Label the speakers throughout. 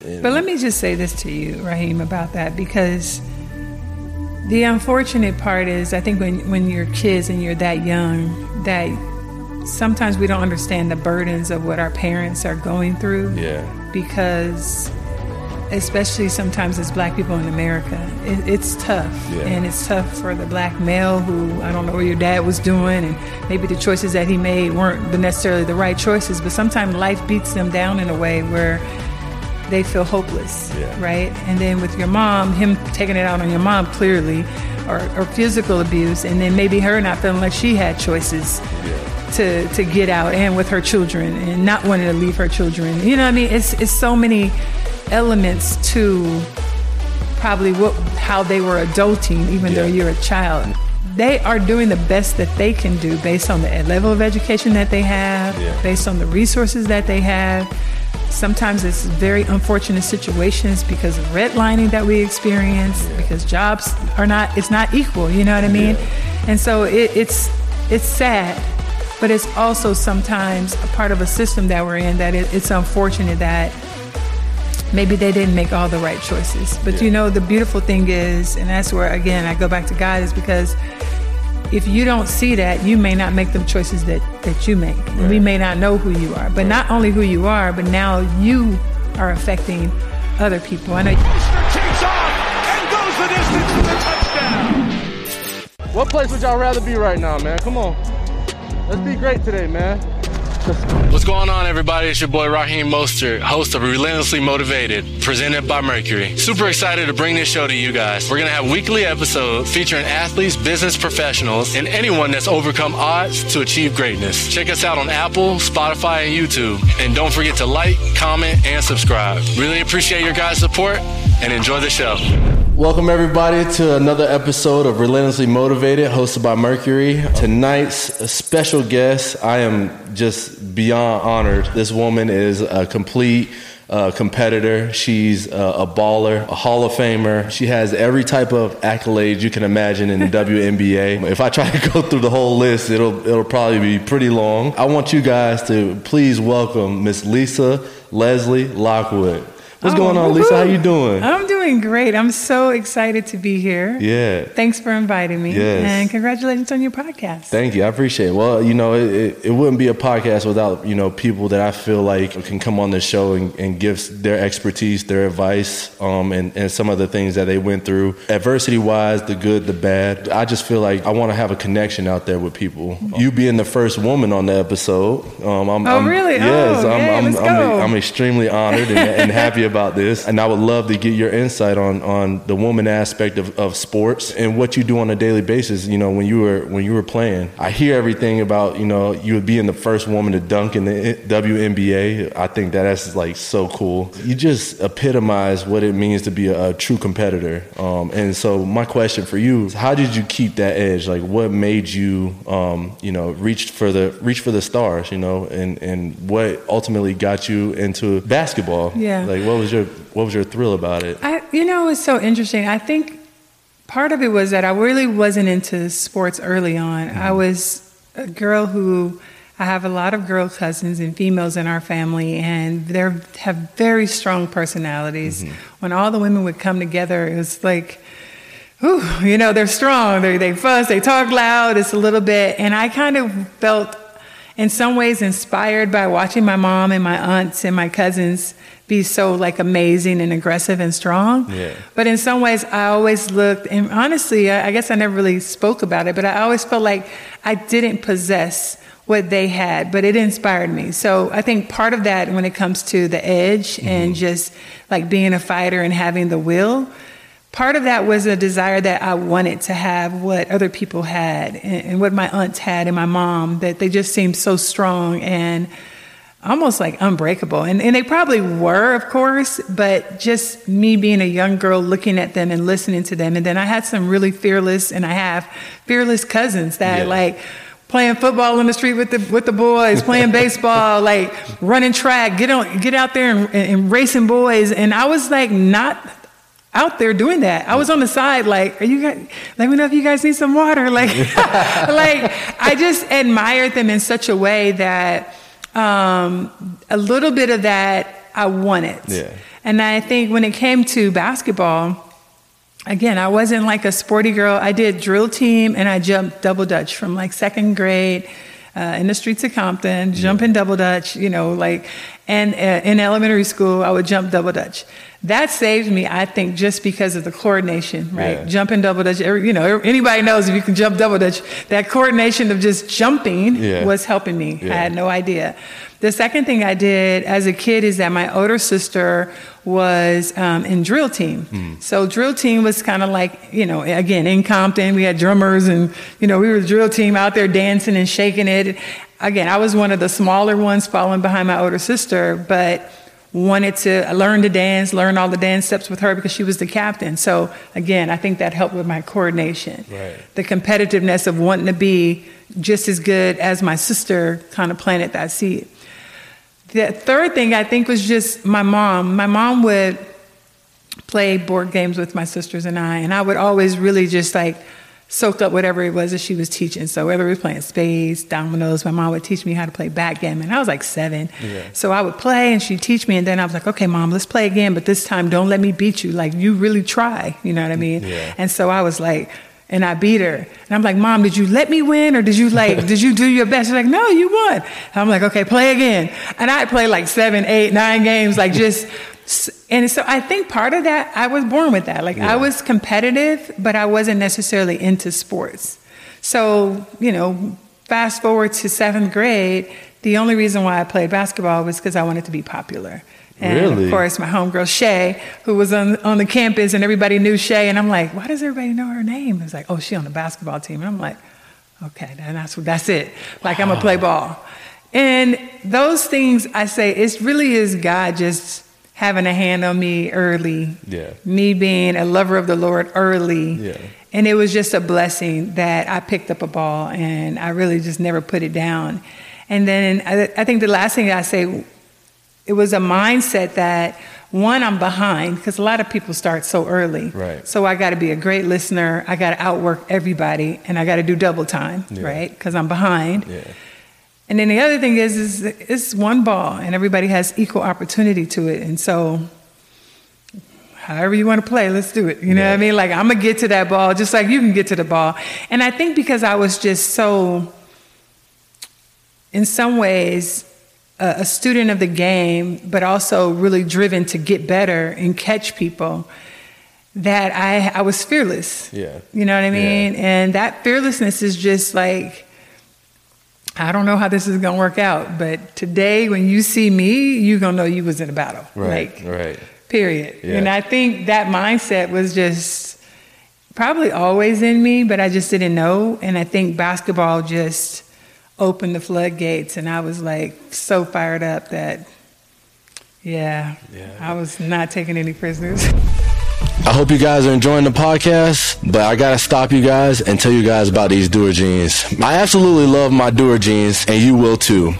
Speaker 1: But let me just say this to you, Raheem, about that because the unfortunate part is I think when, when you're kids and you're that young, that sometimes we don't understand the burdens of what our parents are going through.
Speaker 2: Yeah.
Speaker 1: Because especially sometimes as black people in America, it, it's tough.
Speaker 2: Yeah.
Speaker 1: And it's tough for the black male who, I don't know what your dad was doing, and maybe the choices that he made weren't necessarily the right choices, but sometimes life beats them down in a way where they feel hopeless,
Speaker 2: Yeah.
Speaker 1: right? And then with your mom, him taking it out on your mom clearly, or, or physical abuse, and then maybe her not feeling like she had choices
Speaker 2: Yeah.
Speaker 1: to to get out and with her children and not wanting to leave her children. You know what I mean? It's it's so many elements to probably what how they were adulting even though you're a child. They are doing the best that they can do based on the level of education that they have,
Speaker 2: Yeah.
Speaker 1: based on the resources that they have. Sometimes it's very unfortunate situations because of redlining that we experience, because jobs are not it's not equal, you know what I mean?
Speaker 2: Yeah.
Speaker 1: And so it, it's it's sad, but it's also sometimes a part of a system that we're in that it, it's unfortunate that maybe they didn't make all the right choices. But
Speaker 2: Yeah.
Speaker 1: you know, the beautiful thing is, and that's where again I go back to God, is because if you don't see that, you may not make the choices that, that you make. And we may not know who you are. But not only who you are, but now you are affecting other people. I know
Speaker 3: takes off and goes the distance for the touchdown.
Speaker 4: What place would y'all rather be right now, man? Come on. Let's be great today, man.
Speaker 5: What's going on, everybody? It's your boy Raheem Mostert, host of Relentlessly Motivated, presented by Mercury. Super excited to bring this show to you guys. We're going to have weekly episodes featuring athletes, business professionals, and anyone that's overcome odds to achieve greatness. Check us out on Apple, Spotify, and YouTube. And don't forget to like, comment, and subscribe. Really appreciate your guys' support and enjoy the show.
Speaker 2: Welcome everybody to another episode of Relentlessly Motivated, hosted by Mercury. Tonight's special guest, I am just beyond honored. This woman is a complete uh, competitor. She's uh, a baller, a Hall of Famer. She has every type of accolade you can imagine in the WNBA. If I try to go through the whole list, it'll it'll probably be pretty long. I want you guys to please welcome Miss Lisa Leslie Lockwood. What's
Speaker 1: Oh,
Speaker 2: going on, Lisa? How
Speaker 1: woohoo.
Speaker 2: you doing?
Speaker 1: I'm doing great. I'm so excited to be here.
Speaker 2: Yeah.
Speaker 1: Thanks for inviting me.
Speaker 2: Yes.
Speaker 1: And congratulations on your podcast.
Speaker 2: Thank you. I appreciate it. Well, you know, it, it, it wouldn't be a podcast without, you know, people that I feel like can come on the show and, and give their expertise, their advice, um, and, and some of the things that they went through. Adversity wise, the good, the bad. I just feel like I want to have a connection out there with people. You being the first woman on the episode. Um, I'm,
Speaker 1: Oh,
Speaker 2: I'm-
Speaker 1: really?
Speaker 2: Yes.
Speaker 1: Oh,
Speaker 2: I'm,
Speaker 1: yay,
Speaker 2: I'm, I'm. I'm extremely honored and, and happy about this. And I would love to get your insight on, on the woman aspect of, of sports and what you do on a daily basis. You know, when you were when you were playing, I hear everything about you know you being the first woman to dunk in the WNBA. I think that that's like so cool. You just epitomize what it means to be a, a true competitor. Um, and so my question for you is, how did you keep that edge? Like, what made you um, you know reach for the reach for the stars? You know, and and what ultimately got you into basketball?
Speaker 1: Yeah.
Speaker 2: Like, what was your what was your thrill about it?
Speaker 1: I, you know, it was so interesting. I think part of it was that I really wasn't into sports early on. I mm-hmm. was a girl who I have a lot of girl cousins and females in our family, and they have very strong personalities. Mm-hmm. When all the women would come together, it was like, Whew, you know, they're strong. They they fuss. They talk loud. It's a little bit, and I kind of felt, in some ways, inspired by watching my mom and my aunts and my cousins be so like amazing and aggressive and strong.
Speaker 2: Yeah.
Speaker 1: But in some ways, I always looked, and honestly, I, I guess I never really spoke about it, but I always felt like I didn't possess what they had, but it inspired me. So I think part of that, when it comes to the edge and mm-hmm. just like being a fighter and having the will, part of that was a desire that I wanted to have what other people had and, and what my aunts had and my mom, that they just seemed so strong and almost like unbreakable. And, and they probably were, of course, but just me being a young girl looking at them and listening to them. And then I had some really fearless, and I have fearless cousins that
Speaker 2: Yeah.
Speaker 1: like, Playing football on the street with the with the boys, playing baseball, like running track, get on, get out there and, and, and racing boys, and I was like not out there doing that. I was on the side, like, are you guys? Let me know if you guys need some water. Like, like I just admired them in such a way that um, a little bit of that I wanted.
Speaker 2: Yeah.
Speaker 1: And I think when it came to basketball, again, I wasn't like a sporty girl. I did drill team and I jumped double dutch from like second grade uh, in the streets of Compton, jumping double dutch, you know, like, and uh, in elementary school, I would jump double dutch. That saved me, I think, just because of the coordination, right?
Speaker 2: Yeah.
Speaker 1: Jumping double dutch, every, you know, anybody knows if you can jump double dutch, that coordination of just jumping
Speaker 2: Yeah.
Speaker 1: was helping me.
Speaker 2: Yeah.
Speaker 1: I had no idea. The second thing I did as a kid is that my older sister was um, in drill team. So drill team was kind of like, you know, again, in Compton, we had drummers and, you know, we were the drill team out there dancing and shaking it. Again, I was one of the smaller ones following behind my older sister, but wanted to learn to dance, learn all the dance steps with her because she was the captain. So again, I think that helped with my coordination.
Speaker 2: Right.
Speaker 1: The competitiveness of wanting to be just as good as my sister kind of planted that seed. The third thing I think was just my mom. My mom would play board games with my sisters and I, and I would always really just like soak up whatever it was that she was teaching. So whether we were playing spades, dominoes, my mom would teach me how to play backgammon. I was like seven. So I would play and she'd teach me and then I was like, okay, mom, let's play again, but this time don't let me beat you. Like you really try, you know what I mean?
Speaker 2: Yeah.
Speaker 1: And so I was like, and I beat her. And I'm like, Mom, did you let me win or did you like, did you do your best? She's like, No, you won. And I'm like, okay, play again. And I'd play like seven, eight, nine games, like just and so I think part of that, I was born with that. Like I was competitive, but I wasn't necessarily into sports. So, you know, fast forward to seventh grade, the only reason why I played basketball was because I wanted to be popular. And
Speaker 2: Really?
Speaker 1: of course, my homegirl Shay, who was on on the campus, and everybody knew Shay. And I'm like, why does everybody know her name? It's like, oh, she on the basketball team. And I'm like, okay, then that's that's it. Like I'm gonna play ball. And those things, I say, it really is God just having a hand on me early.
Speaker 2: Yeah.
Speaker 1: Me being a lover of the Lord early.
Speaker 2: Yeah.
Speaker 1: And it was just a blessing that I picked up a ball and I really just never put it down. And then I, I think the last thing I say, it was a mindset that one, I'm behind because a lot of people start so early.
Speaker 2: Right.
Speaker 1: So I got to be a great listener. I got to outwork everybody and I got to do double time,
Speaker 2: Yeah.
Speaker 1: right? Because I'm behind.
Speaker 2: Yeah.
Speaker 1: And then the other thing is, is it's one ball and everybody has equal opportunity to it. And so, however you want to play, let's do it. You know what I mean? Like, I'm going to get to that ball just like you can get to the ball. And I think because I was just so, in some ways, a, a student of the game, but also really driven to get better and catch people, that I, I was fearless.
Speaker 2: Yeah.
Speaker 1: You know what I mean?
Speaker 2: Yeah.
Speaker 1: mean? And that fearlessness is just like, I don't know how this is gonna work out, but today when you see me, you're gonna know you was in a battle.
Speaker 2: Right.
Speaker 1: Like,
Speaker 2: right.
Speaker 1: period.
Speaker 2: Yeah.
Speaker 1: And I think that mindset was just probably always in me, but I just didn't know. And I think basketball just opened the floodgates, and I was like so fired up that, yeah,
Speaker 2: Yeah.
Speaker 1: I was not taking any prisoners.
Speaker 2: I hope you guys are enjoying the podcast, but I gotta stop you guys and tell you guys about these Duer jeans. I absolutely love my Duer jeans, and you will too.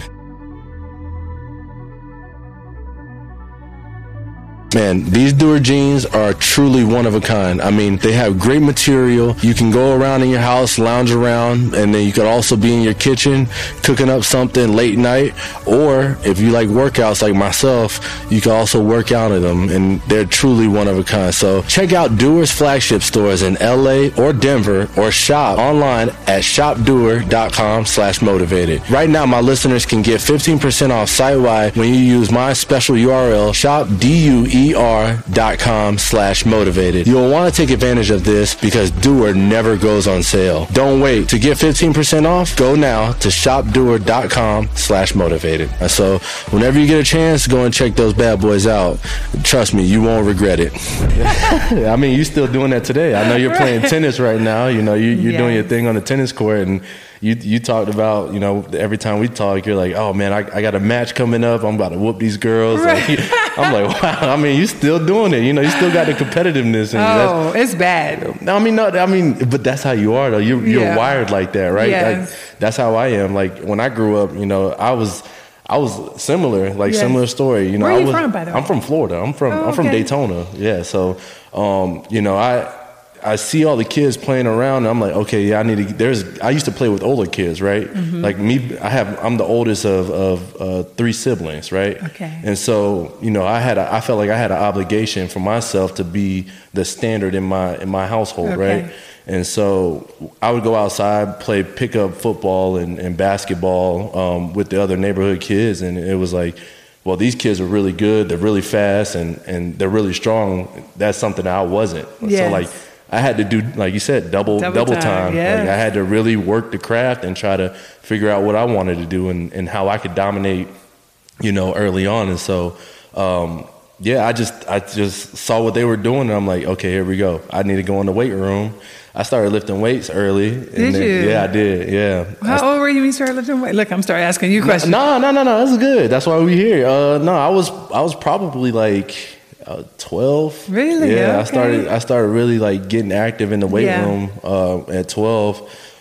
Speaker 2: Man, these Duer jeans are truly one of a kind. I mean, they have great material. You can go around in your house, lounge around, and then you could also be in your kitchen cooking up something late night. Or if you like workouts like myself, you can also work out in them, and they're truly one of a kind. So check out Duer's flagship stores in LA or Denver, or shop online at shopduer.com slash motivated. Right now, my listeners can get 15% off site-wide when you use my special URL, shopduer.com slash motivated. You'll want to take advantage of this because Duer never goes on sale. Don't wait. To get 15% off, go now to shopduer.com slash motivated. So whenever you get a chance, go and check those bad boys out. Trust me, you won't regret it. I mean, you're still doing that today. I know you're playing tennis right now. You know, you, you're doing your thing on the tennis court and you you talked about, you know, every time we talk, you're like, oh man, I, I got a match coming up. I'm about to whoop these girls. Like, I'm like, wow. I mean, you still doing it. You know, you still got the competitiveness.
Speaker 1: Oh, it's bad.
Speaker 2: no, I mean, no, I mean, but that's how you are, though. You're, you're
Speaker 1: Yeah.
Speaker 2: wired like that, right?
Speaker 1: Yes.
Speaker 2: Like, that's how I am. Like when I grew up, you know, I was, I was similar, like
Speaker 1: Yes.
Speaker 2: similar story. You know,
Speaker 1: Where
Speaker 2: I
Speaker 1: you
Speaker 2: was,
Speaker 1: from, by the way?
Speaker 2: I'm from Florida. I'm from,
Speaker 1: Oh,
Speaker 2: I'm from
Speaker 1: okay.
Speaker 2: Daytona. Yeah. So, um, you know, I, I see all the kids playing around, and I'm like, okay, yeah, I need to. There's, I used to play with older kids, right?
Speaker 1: Mm-hmm.
Speaker 2: Like me, I have, I'm the oldest of of uh, three siblings, right?
Speaker 1: Okay.
Speaker 2: And so, you know, I had, a, I felt like I had an obligation for myself to be the standard in my in my household,
Speaker 1: Okay.
Speaker 2: right? And so I would go outside, play pickup football and, and basketball um, with the other neighborhood kids, and it was like, well, these kids are really good, they're really fast, and, and they're really strong. That's something I wasn't.
Speaker 1: Yes.
Speaker 2: So like, I had to do, like you said, double
Speaker 1: Double
Speaker 2: double,
Speaker 1: time,
Speaker 2: time.
Speaker 1: yes.
Speaker 2: Like I had to really work the craft and try to figure out what I wanted to do and, and how I could dominate, you know, early on. And so, um, yeah, I just I just saw what they were doing, and I'm like, okay, here we go. I need to go in the weight room. I started lifting weights early. and
Speaker 1: Did
Speaker 2: then-
Speaker 1: you?
Speaker 2: Yeah, I did. Yeah. I
Speaker 1: How old were you when you started lifting weight? Look, I'm starting asking you questions.
Speaker 2: no, no, no, no. That's good. That's why we here. Uh, no, I was I was probably like uh, twelve.
Speaker 1: Really?
Speaker 2: Yeah. I started I started really like getting active in the weight
Speaker 1: Yeah.
Speaker 2: room uh, at twelve,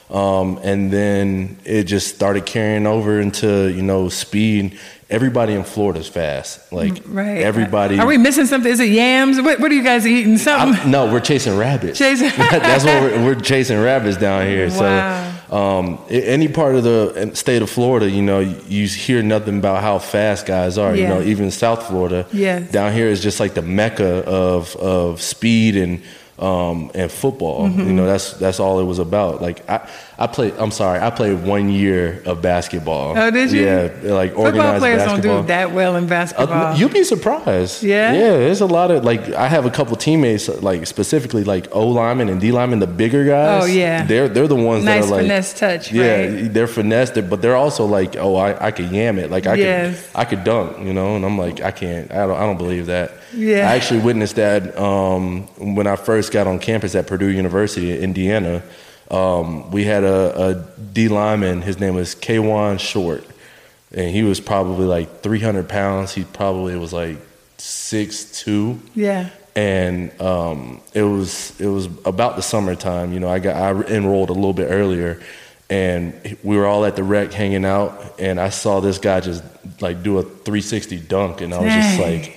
Speaker 2: um, and then it just started carrying over into you know speed. Everybody in Florida's fast. Like
Speaker 1: Mm, Right.
Speaker 2: everybody.
Speaker 1: Are we missing something? Is it yams? What, what are you guys eating? Something?
Speaker 2: I'm- no, we're chasing rabbits.
Speaker 1: Chasing-
Speaker 2: That's what we're, we're chasing rabbits down here.
Speaker 1: Wow.
Speaker 2: So, um, any part of the state of Florida, you know, you hear nothing about how fast guys are. You know, even South Florida.
Speaker 1: Yes.
Speaker 2: Down here is just like the mecca of of speed and um, and football.
Speaker 1: Mm-hmm.
Speaker 2: You know, that's that's all it was about. Like I, I played. I'm sorry, I played one year of basketball.
Speaker 1: Oh, did you?
Speaker 2: Yeah, like
Speaker 1: Football
Speaker 2: organized
Speaker 1: players
Speaker 2: basketball.
Speaker 1: don't do that well in basketball.
Speaker 2: Uh, you'd be surprised.
Speaker 1: Yeah?
Speaker 2: yeah. There's a lot of like I have a couple teammates like specifically like O linemen and D linemen, the bigger guys.
Speaker 1: Oh, yeah.
Speaker 2: they're they're the ones
Speaker 1: Nice
Speaker 2: that are like
Speaker 1: finesse touch,
Speaker 2: Yeah,
Speaker 1: right?
Speaker 2: they're finesse, but they're also like, oh, I, I could yam it, like I
Speaker 1: Yes.
Speaker 2: could I could dunk, you know, and I'm like, I can't, I don't I don't believe that.
Speaker 1: Yeah.
Speaker 2: I actually witnessed that um, when I first got on campus at Purdue University in Indiana. Um, we had a, a D lineman. His name was Kawann Short, and he was probably like 300 pounds. He probably was like six two,
Speaker 1: yeah.
Speaker 2: and um, it was it was about the summertime. You know, I got I enrolled a little bit earlier, and we were all at the rec hanging out, and I saw this guy just like do a 360 dunk, and I was just like,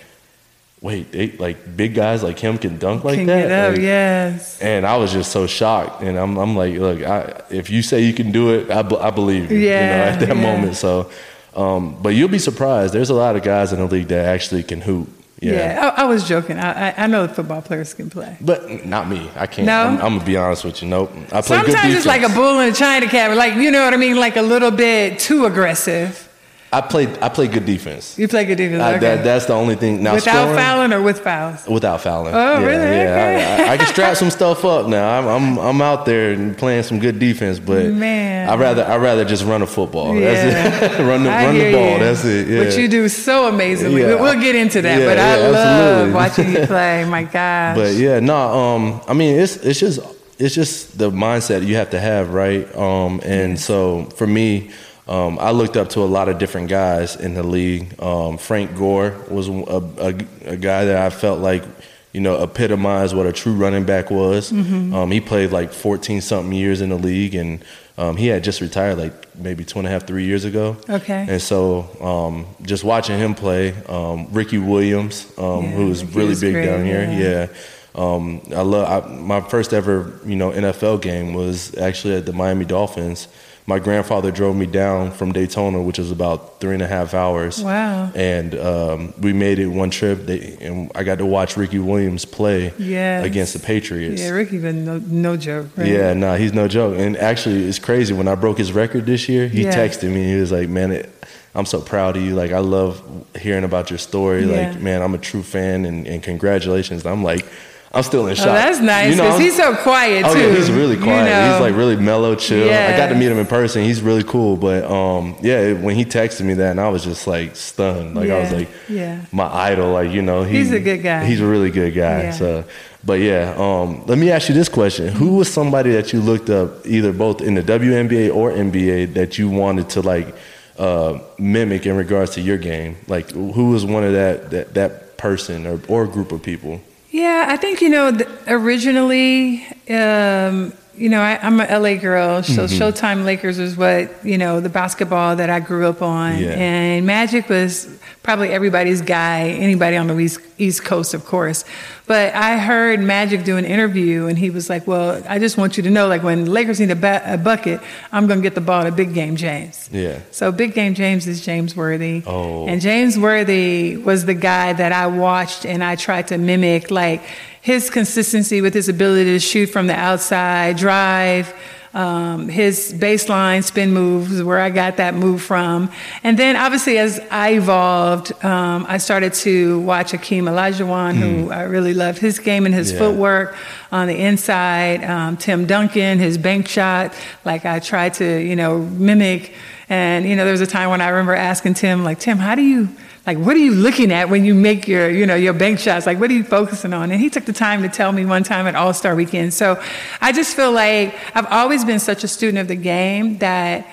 Speaker 2: wait, they, like big guys like him can dunk like
Speaker 1: Can
Speaker 2: that?
Speaker 1: get up,
Speaker 2: Like,
Speaker 1: yes.
Speaker 2: and I was just so shocked, and I'm, I'm like, look, I, if you say you can do it, I, I believe you. you know,
Speaker 1: Yeah,
Speaker 2: at that
Speaker 1: yeah.
Speaker 2: moment. So, um, but you'll be surprised. There's a lot of guys in the league that actually can hoop. Yeah.
Speaker 1: Yeah, I, I was joking. I, I, know the football players can play.
Speaker 2: But not me. I can't.
Speaker 1: No?
Speaker 2: I'm, I'm gonna be honest with you. Nope. I play good
Speaker 1: Sometimes it's like a bull in a china cabinet, like you know what I mean, like a little bit too aggressive.
Speaker 2: I play. I play good defense.
Speaker 1: You play good defense,
Speaker 2: I,
Speaker 1: okay.
Speaker 2: that, that's the only thing. Now
Speaker 1: Without
Speaker 2: scoring,
Speaker 1: fouling or with fouls?
Speaker 2: Without fouling.
Speaker 1: Oh,
Speaker 2: yeah,
Speaker 1: really?
Speaker 2: Yeah,
Speaker 1: Okay.
Speaker 2: I, I, I can strap some stuff up now. I'm, I'm I'm out there and playing some good defense, but
Speaker 1: Man.
Speaker 2: I rather I rather just run a football.
Speaker 1: Yeah.
Speaker 2: That's it. run the
Speaker 1: I
Speaker 2: run the ball.
Speaker 1: you.
Speaker 2: That's it. Yeah.
Speaker 1: But you do so amazingly.
Speaker 2: Yeah.
Speaker 1: We'll- get into that.
Speaker 2: Yeah,
Speaker 1: but I love
Speaker 2: absolutely.
Speaker 1: watching you play. My gosh.
Speaker 2: But yeah, no. Um, I mean, it's it's just it's just the mindset you have to have, right? Um, and so for me, um, I looked up to a lot of different guys in the league. Um, Frank Gore was a, a, a guy that I felt like you know epitomized what a true running back was.
Speaker 1: Mm-hmm.
Speaker 2: Um, he played like fourteen something years in the league, and um, he had just retired like maybe two and a half, three years ago.
Speaker 1: Okay.
Speaker 2: And so, um, just watching him play, um, Ricky Williams, um,
Speaker 1: Yeah,
Speaker 2: who's
Speaker 1: Ricky
Speaker 2: really
Speaker 1: was
Speaker 2: big
Speaker 1: great,
Speaker 2: down here,
Speaker 1: yeah.
Speaker 2: yeah. Um, I love I, my first ever, you know, NFL game was actually at the Miami Dolphins. My grandfather drove me down from Daytona, which is about three and a half hours.
Speaker 1: Wow.
Speaker 2: And um, we made it one trip, they, and I got to watch Ricky Williams play
Speaker 1: Yes.
Speaker 2: against the Patriots.
Speaker 1: yeah, Ricky been no, no joke. Right?
Speaker 2: Yeah, nah, he's no joke. And actually, it's crazy. When I broke his record this year, he
Speaker 1: Yeah.
Speaker 2: texted me. He was like, "Man, it, I'm so proud of you. Like, I love hearing about your story.
Speaker 1: Yeah.
Speaker 2: Like, man, I'm a true fan, and, and congratulations." And I'm like, I'm still in shock.
Speaker 1: Oh, that's nice
Speaker 2: You know,
Speaker 1: because he's so quiet
Speaker 2: Oh
Speaker 1: too.
Speaker 2: yeah, he's really
Speaker 1: you
Speaker 2: quiet.
Speaker 1: know.
Speaker 2: He's like really mellow, chill. I got to meet him in person. He's really cool. But um, yeah, when he texted me that, and I was just like stunned. Like I was like,
Speaker 1: yeah.
Speaker 2: my idol. Like you know, he-
Speaker 1: He's a good guy.
Speaker 2: He's a really good guy.
Speaker 1: Yeah.
Speaker 2: So, but yeah, um, let me ask you this question: Who was somebody that you looked up, either both in the WNBA or NBA, that you wanted to like uh, mimic in regards to your game? Like, who was one of that that that person or or group of people?
Speaker 1: Yeah, I think you know originally, um, you know, I, I'm a LA girl, so
Speaker 2: Mm-hmm.
Speaker 1: Showtime Lakers was what you know the basketball that I grew up on,
Speaker 2: Yeah.
Speaker 1: and Magic was probably everybody's guy. Anybody on the East East Coast, of course. But I heard Magic do an interview, and he was like, "Well, I just want you to know, like when Lakers need a, ba- a bucket, I'm going to get the ball to Big Game James."
Speaker 2: Yeah.
Speaker 1: So Big Game James is James Worthy.
Speaker 2: Oh.
Speaker 1: And James Worthy was the guy that I watched and I tried to mimic, like his consistency with his ability to shoot from the outside, drive, um, his baseline spin moves, where I got that move from. And then obviously as I evolved, um, I started to watch Akeem Olajuwon, who I really loved his game and his
Speaker 2: Yeah.
Speaker 1: footwork on the inside. Um, Tim Duncan, his bank shot, like I tried to, you know, mimic. And, you know, there was a time when I remember asking Tim, like, Tim, how do you, like, what are you looking at when you make your, you know, your bank shots? Like, what are you focusing on? And he took the time to tell me one time at All Star Weekend. So I just feel like I've always been such a student of the game that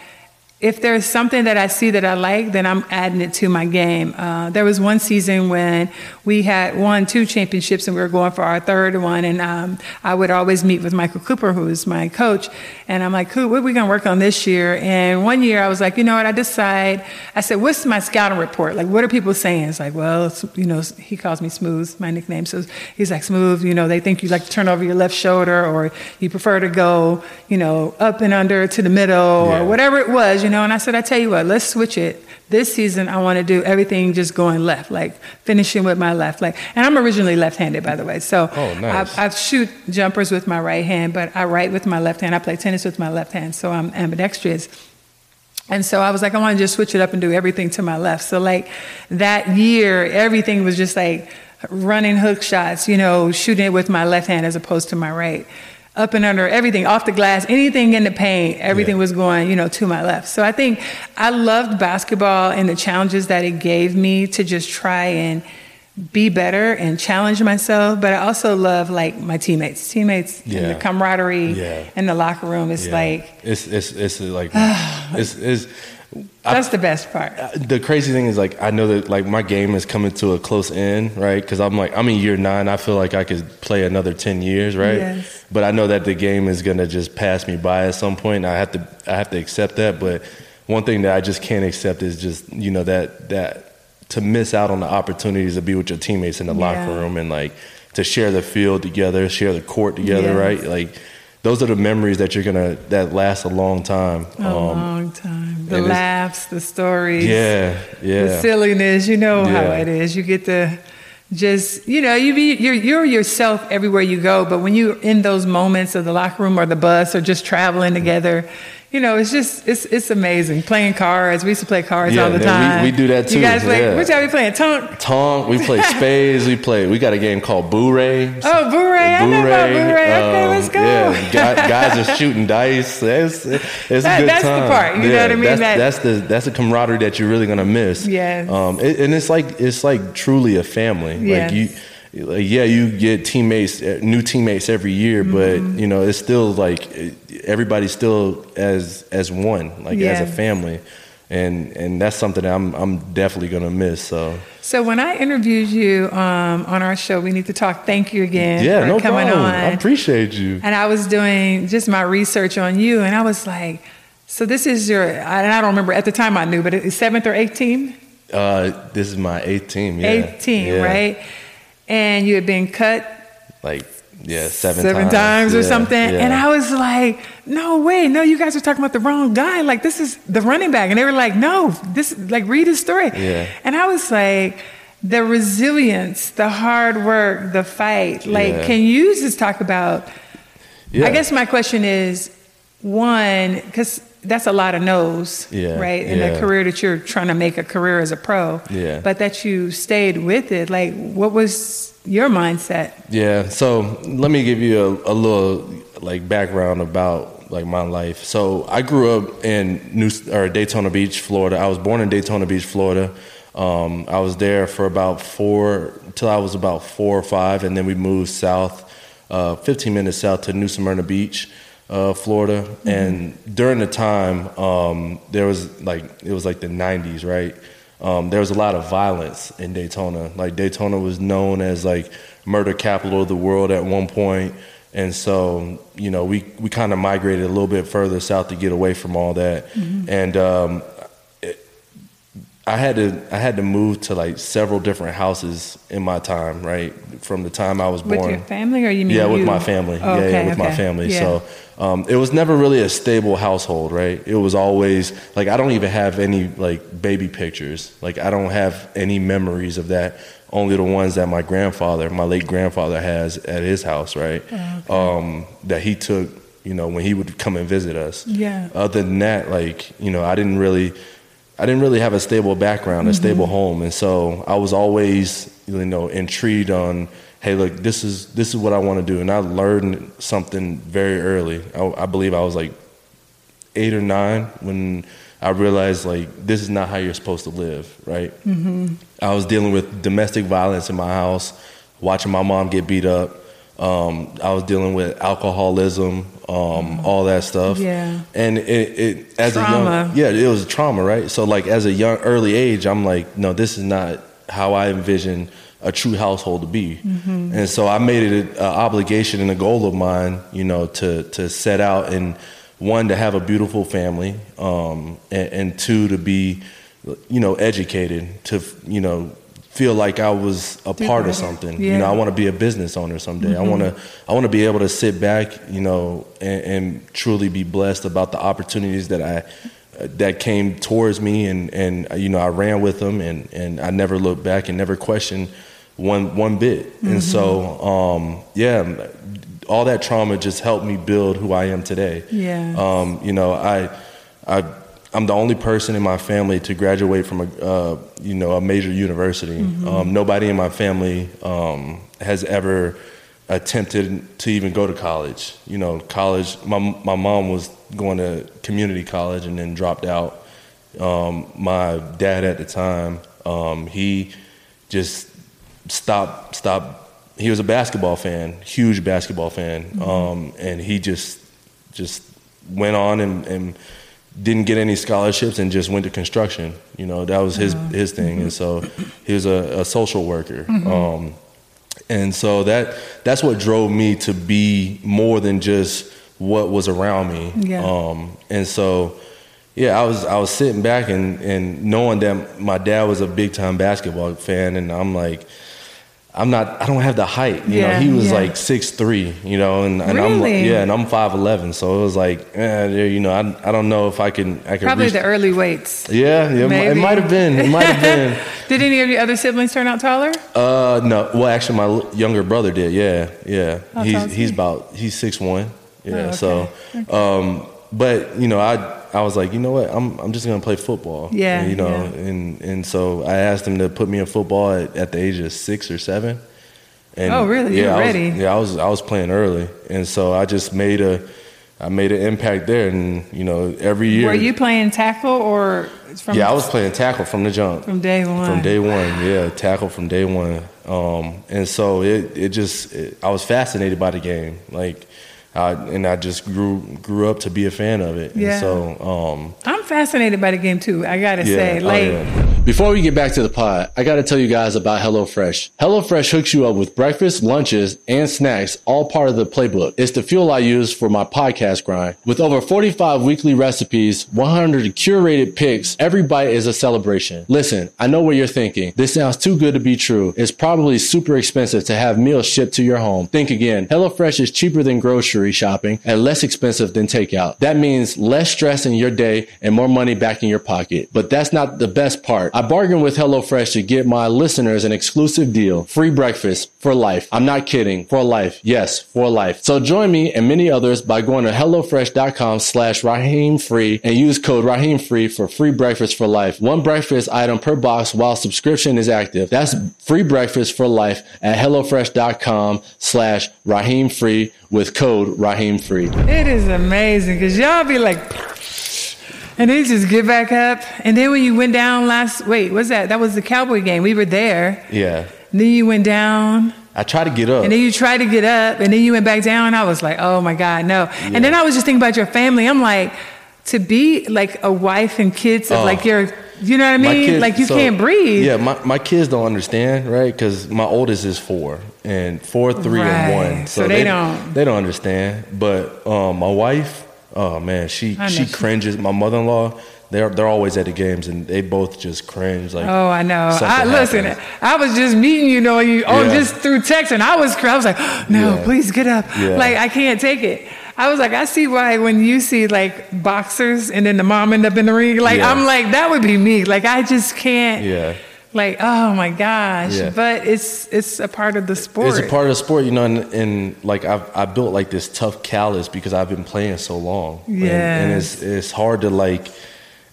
Speaker 1: if there's something that I see that I like, then I'm adding it to my game. Uh, there was one season when we had won two championships and we were going for our third one, and um, I would always meet with Michael Cooper, who is my coach, and I'm like, "Coop, what are we gonna work on this year?" And one year I was like, "You know what? I decide." I said, "What's my scouting report? Like, what are people saying?" It's like, "Well, it's, you know," he calls me Smooth, my nickname. So he's like, "Smooth," you know, they think you like to turn over your left shoulder, or you prefer to go, you know, up and under to the middle,
Speaker 2: Yeah.
Speaker 1: or whatever it was, you know. And I said, I tell you what, let's switch it. This season, I want to do everything just going left, like finishing with my left. Like, and I'm originally left-handed, by the way. So
Speaker 2: Oh, nice.
Speaker 1: I, I shoot jumpers with my right hand, but I write with my left hand. I play tennis with my left hand, so I'm ambidextrous. And so I was like, I want to just switch it up and do everything to my left. So like that year, everything was just like running hook shots, you know, shooting it with my left hand as opposed to my right. Up and under everything, off the glass, anything in the paint, everything
Speaker 2: Yeah.
Speaker 1: was going, you know, to my left. So I think I loved basketball and the challenges that it gave me to just try and be better and challenge myself. But I also love like my teammates, teammates, and the camaraderie
Speaker 2: Yeah.
Speaker 1: in the locker room. It's
Speaker 2: Yeah.
Speaker 1: like
Speaker 2: it's it's it's like it's it's
Speaker 1: that's the best part.
Speaker 2: Uh, the crazy thing is like I know that like my game is coming to a close end, right? Because I'm like I'm in year nine. I feel like I could play another ten years, right?
Speaker 1: Yes.
Speaker 2: But I know that the game is gonna just pass me by at some point. And I have to I have to accept that. But one thing that I just can't accept is just you know that that to miss out on the opportunities to be with your teammates in the locker room and like to share the field together, share the court together,
Speaker 1: Yes.
Speaker 2: right? Like those are the memories that you're gonna that last a long time.
Speaker 1: A um, long time. The
Speaker 2: and
Speaker 1: laughs, the stories,
Speaker 2: yeah, yeah.
Speaker 1: the silliness. You know how it is. You get to just, you know, you be you're you're yourself everywhere you go. But when you're in those moments of the locker room or the bus or just traveling together, you know, it's just it's it's amazing. Playing cards. We used to play cards
Speaker 2: Yeah,
Speaker 1: all the
Speaker 2: man, we-
Speaker 1: time.
Speaker 2: we do that too,
Speaker 1: You guys play?
Speaker 2: yeah.
Speaker 1: Which y'all be playing? Tonk.
Speaker 2: Tonk, we play spades, we play. We got a game called Boo Ray.
Speaker 1: Oh, Boo Ray. I know about. Okay, let's go.
Speaker 2: um, Yeah, guy- guys are shooting dice. It's, it's
Speaker 1: That-
Speaker 2: a good
Speaker 1: that's the
Speaker 2: time.
Speaker 1: part, you know what I mean?
Speaker 2: That's,
Speaker 1: That-
Speaker 2: that's the that's the camaraderie that you're really gonna miss.
Speaker 1: Yes.
Speaker 2: Um, it, and it's like it's like truly a family.
Speaker 1: Yes.
Speaker 2: Like you. Like, yeah, you get teammates, uh, new teammates every year, but
Speaker 1: Mm-hmm.
Speaker 2: you know it's still like everybody's still as as one, like as a family, and and that's something that I'm I'm definitely gonna miss. So
Speaker 1: So when I interviewed you um, on our show, we need to talk. Thank you again
Speaker 2: yeah,
Speaker 1: for
Speaker 2: no
Speaker 1: coming
Speaker 2: problem.
Speaker 1: on.
Speaker 2: I appreciate you.
Speaker 1: and I was doing just my research on you, and I was like, so this is your, and I don't remember at the time I knew, but it's seventh or 18?
Speaker 2: Uh, this is my eighth team. Yeah.
Speaker 1: 18,
Speaker 2: Yeah.
Speaker 1: right? And you had been cut
Speaker 2: Like yeah, seven,
Speaker 1: seven times, or
Speaker 2: Yeah,
Speaker 1: something.
Speaker 2: yeah.
Speaker 1: And I was like, no way, no, you guys are talking about the wrong guy. Like, this is the running back. And they were like, no, this, like, read his story.
Speaker 2: Yeah.
Speaker 1: And I was like, the resilience, the hard work, the fight. Like,
Speaker 2: Yeah.
Speaker 1: can you just talk about?
Speaker 2: Yeah.
Speaker 1: I guess my question is one, because that's a lot of no's,
Speaker 2: Yeah,
Speaker 1: right? In
Speaker 2: yeah.
Speaker 1: a career that you're trying to make a career as a pro.
Speaker 2: Yeah.
Speaker 1: But that you stayed with it. Like, what was your mindset?
Speaker 2: Yeah. So let me give you a, a little like background about like my life. So I grew up in New or Daytona Beach, Florida. I was born in Daytona Beach, Florida. Um, I was there for about four till I was about four or five, and then we moved south, uh, 15 minutes south to New Smyrna Beach, uh, Florida. And during the time, um, there was like it was like the 90s, right? um, there was a lot of violence in Daytona. Like Daytona was known as like murder capital of the world at one point, and so you know we we kind of migrated a little bit further south to get away from all that. And um, I had to I had to move to like several different houses in my time, right? From the time I was born.
Speaker 1: With your family, or you mean
Speaker 2: yeah, with
Speaker 1: you?
Speaker 2: my family.
Speaker 1: Oh,
Speaker 2: yeah,
Speaker 1: okay,
Speaker 2: yeah, with my family.
Speaker 1: Yeah.
Speaker 2: So um, it was never really a stable household, right? It was always like I don't even have any like baby pictures. Like I don't have any memories of that. Only the ones that my grandfather, my late grandfather, has at his house, right?
Speaker 1: Oh,
Speaker 2: Um, that he took, you know, when he would come and visit us.
Speaker 1: Yeah.
Speaker 2: Other than that, like you know, I didn't really. I didn't really have a stable background, a
Speaker 1: Mm-hmm.
Speaker 2: stable home, and so I was always, you know, intrigued on, hey, look, this is this is what I want to do, and I learned something very early. I, I believe I was like eight or nine when I realized like this is not how you're supposed to live, right? Mm-hmm. I was dealing with domestic violence in my house, watching my mom get beat up. Um, I was dealing with alcoholism, um, all that stuff.
Speaker 1: Yeah.
Speaker 2: and it, it as a
Speaker 1: Trauma.
Speaker 2: young yeah, it was trauma, right? So like as a young early age, I'm like, no, this is not how I envision a true household to be. And so I made it an obligation and a goal of mine, you know, to to set out and one to have a beautiful family, um, and, and two to be, you know, educated to you know feel like I was a part of something. You know, I want to be a business owner someday. I want to I want to be able to sit back, you know, and, and truly be blessed about the opportunities that I that came towards me and and you know I ran with them and and I never looked back and never questioned one one bit. And so um yeah, all that trauma just helped me build who I am today.
Speaker 1: Yeah.
Speaker 2: Um you know, I I I'm the only person in my family to graduate from a uh, you know a major university. Um, nobody in my family um, has ever attempted to even go to college. You know, college. My my mom was going to community college and then dropped out. Um, my dad at the time, um, he just stopped stopped. He was a basketball fan, huge basketball fan, um, and he just just went on and, and didn't get any scholarships and just went to construction. You know, that was his his thing, and so he was a, a social worker. Um, and so that that's what drove me to be more than just what was around me.
Speaker 1: Yeah.
Speaker 2: Um, and so, yeah, I was I was sitting back and and knowing that my dad was a big time basketball fan, and I'm like. I'm not. I don't have the height. You
Speaker 1: Yeah,
Speaker 2: know, he was
Speaker 1: yeah.
Speaker 2: like six three. You know, and, and I'm like, yeah, and I'm five eleven. So it was like, eh, you know, I, I don't know if I can. I can
Speaker 1: Probably
Speaker 2: reach-
Speaker 1: the early weights.
Speaker 2: Yeah, yeah, it it might have been. It might have been.
Speaker 1: Did any of your other siblings turn out taller?
Speaker 2: Uh, no. Well, actually, my younger brother did. Yeah, yeah.
Speaker 1: How
Speaker 2: he's he's about he's six one. Yeah.
Speaker 1: Oh, okay.
Speaker 2: So, um, but you know, I I was like, you know what, I'm I'm just gonna play football.
Speaker 1: Yeah,
Speaker 2: You know,
Speaker 1: yeah.
Speaker 2: and and so I asked him to put me in football at, at the age of six or seven. And
Speaker 1: Oh, really?
Speaker 2: Yeah,
Speaker 1: were
Speaker 2: I was-
Speaker 1: ready.
Speaker 2: yeah, I was I was playing early, and so I just made a. I made an impact there, and you know, every year.
Speaker 1: Were you playing tackle or from
Speaker 2: yeah, I was playing tackle from the jump.
Speaker 1: from day one?
Speaker 2: From day one, yeah, tackle from day one. Um, and so it, it just, it, I was fascinated by the game, like, I, and I just grew grew up to be a fan of it.
Speaker 1: Yeah.
Speaker 2: And so, um,
Speaker 1: I'm fascinated by the game too. I gotta
Speaker 2: yeah,
Speaker 1: say,
Speaker 2: oh, yeah.
Speaker 5: Before we get back to the pod, I gotta tell you guys about HelloFresh. HelloFresh hooks you up with breakfast, lunches, and snacks, all part of the playbook. It's the fuel I use for my podcast grind. With over 45 weekly recipes, 100 curated picks, every bite is a celebration. Listen, I know what you're thinking. This sounds too good to be true. It's probably super expensive to have meals shipped to your home. Think again. HelloFresh is cheaper than grocery shopping and less expensive than takeout. That means less stress in your day and more money back in your pocket. But that's not the best part. I bargained with HelloFresh to get my listeners an exclusive deal. Free breakfast for life. I'm not kidding. For life. Yes, for life. So join me and many others by going to HelloFresh.com slash Raheem Free and use code Raheem Free for free breakfast for life. One breakfast item per box while subscription is active. That's free breakfast for life at HelloFresh.com slash Raheem Free with code Raheem Free.
Speaker 1: it is amazing because y'all be like, and then you just get back up. And then when you went down last, wait, what's that? That was the Cowboy game. We were there.
Speaker 2: yeah.
Speaker 1: And then you went down.
Speaker 2: I try to get up.
Speaker 1: And then you tried to get up, and then you went back down. I was like, oh my God, no. And then I was just thinking about your family. I'm like, to be like a wife and kids of
Speaker 2: Oh.
Speaker 1: like your, you know what I mean?
Speaker 2: kids-
Speaker 1: like you
Speaker 2: so,
Speaker 1: can't breathe.
Speaker 2: Yeah, my, my kids don't understand, right? Because my oldest is four, and four, three,
Speaker 1: Right.
Speaker 2: and one.
Speaker 1: So they don't-
Speaker 2: they don't understand. But um, my wife, oh man, she she
Speaker 1: she-
Speaker 2: cringes. My mother in law they're they're always at the games, and they both just cringe. Like,
Speaker 1: Oh, I know. I listen. I was just meeting you, know you oh,
Speaker 2: Yeah.
Speaker 1: just through text, and I was, I was like, no,
Speaker 2: Yeah.
Speaker 1: please get up.
Speaker 2: Yeah.
Speaker 1: Like I can't take it. I was like, I see why when you see like boxers and then the mom end up in the ring, like
Speaker 2: Yeah.
Speaker 1: I'm like that would be me. Like I just can't.
Speaker 2: Yeah.
Speaker 1: Like oh my gosh,
Speaker 2: Yeah.
Speaker 1: but it's it's a part of the sport.
Speaker 2: It's a part of the sport, you know, and, and like I've I built like this tough callus because I've been playing so long. And, and it's it's hard to like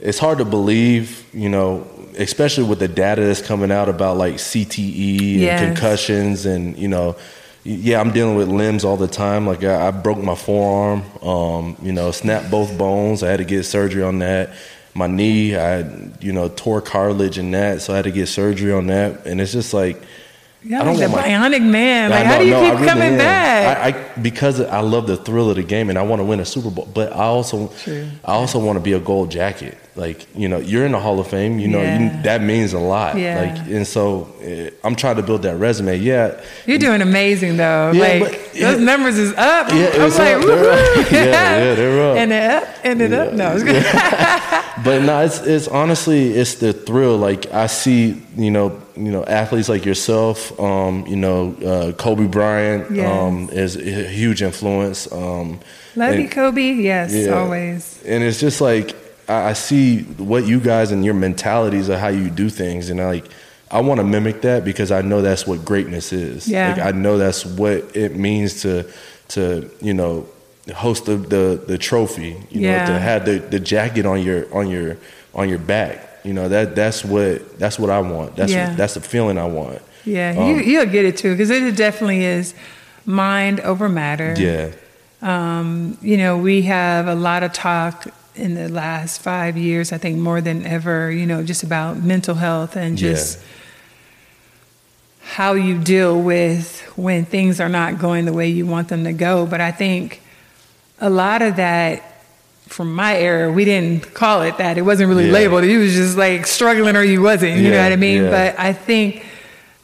Speaker 2: it's hard to believe, you know, especially with the data that's coming out about like CTE and
Speaker 1: Yes.
Speaker 2: concussions and you know yeah, I'm dealing with limbs all the time. Like I, I broke my forearm, um, you know, snapped both bones. I had to get surgery on that. My knee, I, you know, tore cartilage in that, so I had to get surgery on that. And it's just like,
Speaker 1: yeah,
Speaker 2: I don't
Speaker 1: like
Speaker 2: want my-
Speaker 1: bionic man. Like how do you
Speaker 2: no,
Speaker 1: keep
Speaker 2: really
Speaker 1: coming
Speaker 2: am.
Speaker 1: back?
Speaker 2: I, I because I love the thrill of the game and I want to win a Super Bowl, but I also
Speaker 1: True.
Speaker 2: I also want to be a gold jacket. Like you know, you're in the Hall of Fame. You know,
Speaker 1: Yeah.
Speaker 2: you, that means a lot.
Speaker 1: Yeah.
Speaker 2: Like and so eh, I'm trying to build that resume. Yeah,
Speaker 1: You're doing amazing though.
Speaker 2: Yeah,
Speaker 1: like
Speaker 2: but- yeah.
Speaker 1: those numbers is up.
Speaker 2: Yeah,
Speaker 1: I'm like,
Speaker 2: up. They're up. Yeah, yeah, they're up.
Speaker 1: And it up, and it up. No, it's good.
Speaker 2: but no, it's it's honestly it's the thrill. Like I see, you know, you know, athletes like yourself. Um, you know, uh, Kobe Bryant
Speaker 1: Yes.
Speaker 2: um, is a huge influence. Um,
Speaker 1: Love
Speaker 2: and-
Speaker 1: you, Kobe. Yes, always.
Speaker 2: and it's just like I, I see what you guys and your mentalities of how you do things, and I like I want to mimic that because I know that's what greatness is.
Speaker 1: Yeah.
Speaker 2: Like I know that's what it means to to you know host the the, the trophy. You
Speaker 1: Yeah.
Speaker 2: know to have the, the jacket on your on your on your back. You know that that's what that's what I want. That's
Speaker 1: Yeah.
Speaker 2: that's the feeling I want.
Speaker 1: Yeah,
Speaker 2: Um,
Speaker 1: you, you'll get it too, because it definitely is mind over matter.
Speaker 2: Yeah.
Speaker 1: Um, you know, we have a lot of talk in the last five years, I think more than ever, you know, just about mental health and just
Speaker 2: Yeah.
Speaker 1: how you deal with when things are not going the way you want them to go. But I think a lot of that from my era, we didn't call it that. It wasn't really
Speaker 2: Yeah.
Speaker 1: labeled. You was just like struggling or you wasn't. You know what I mean?
Speaker 2: yeah.
Speaker 1: But I think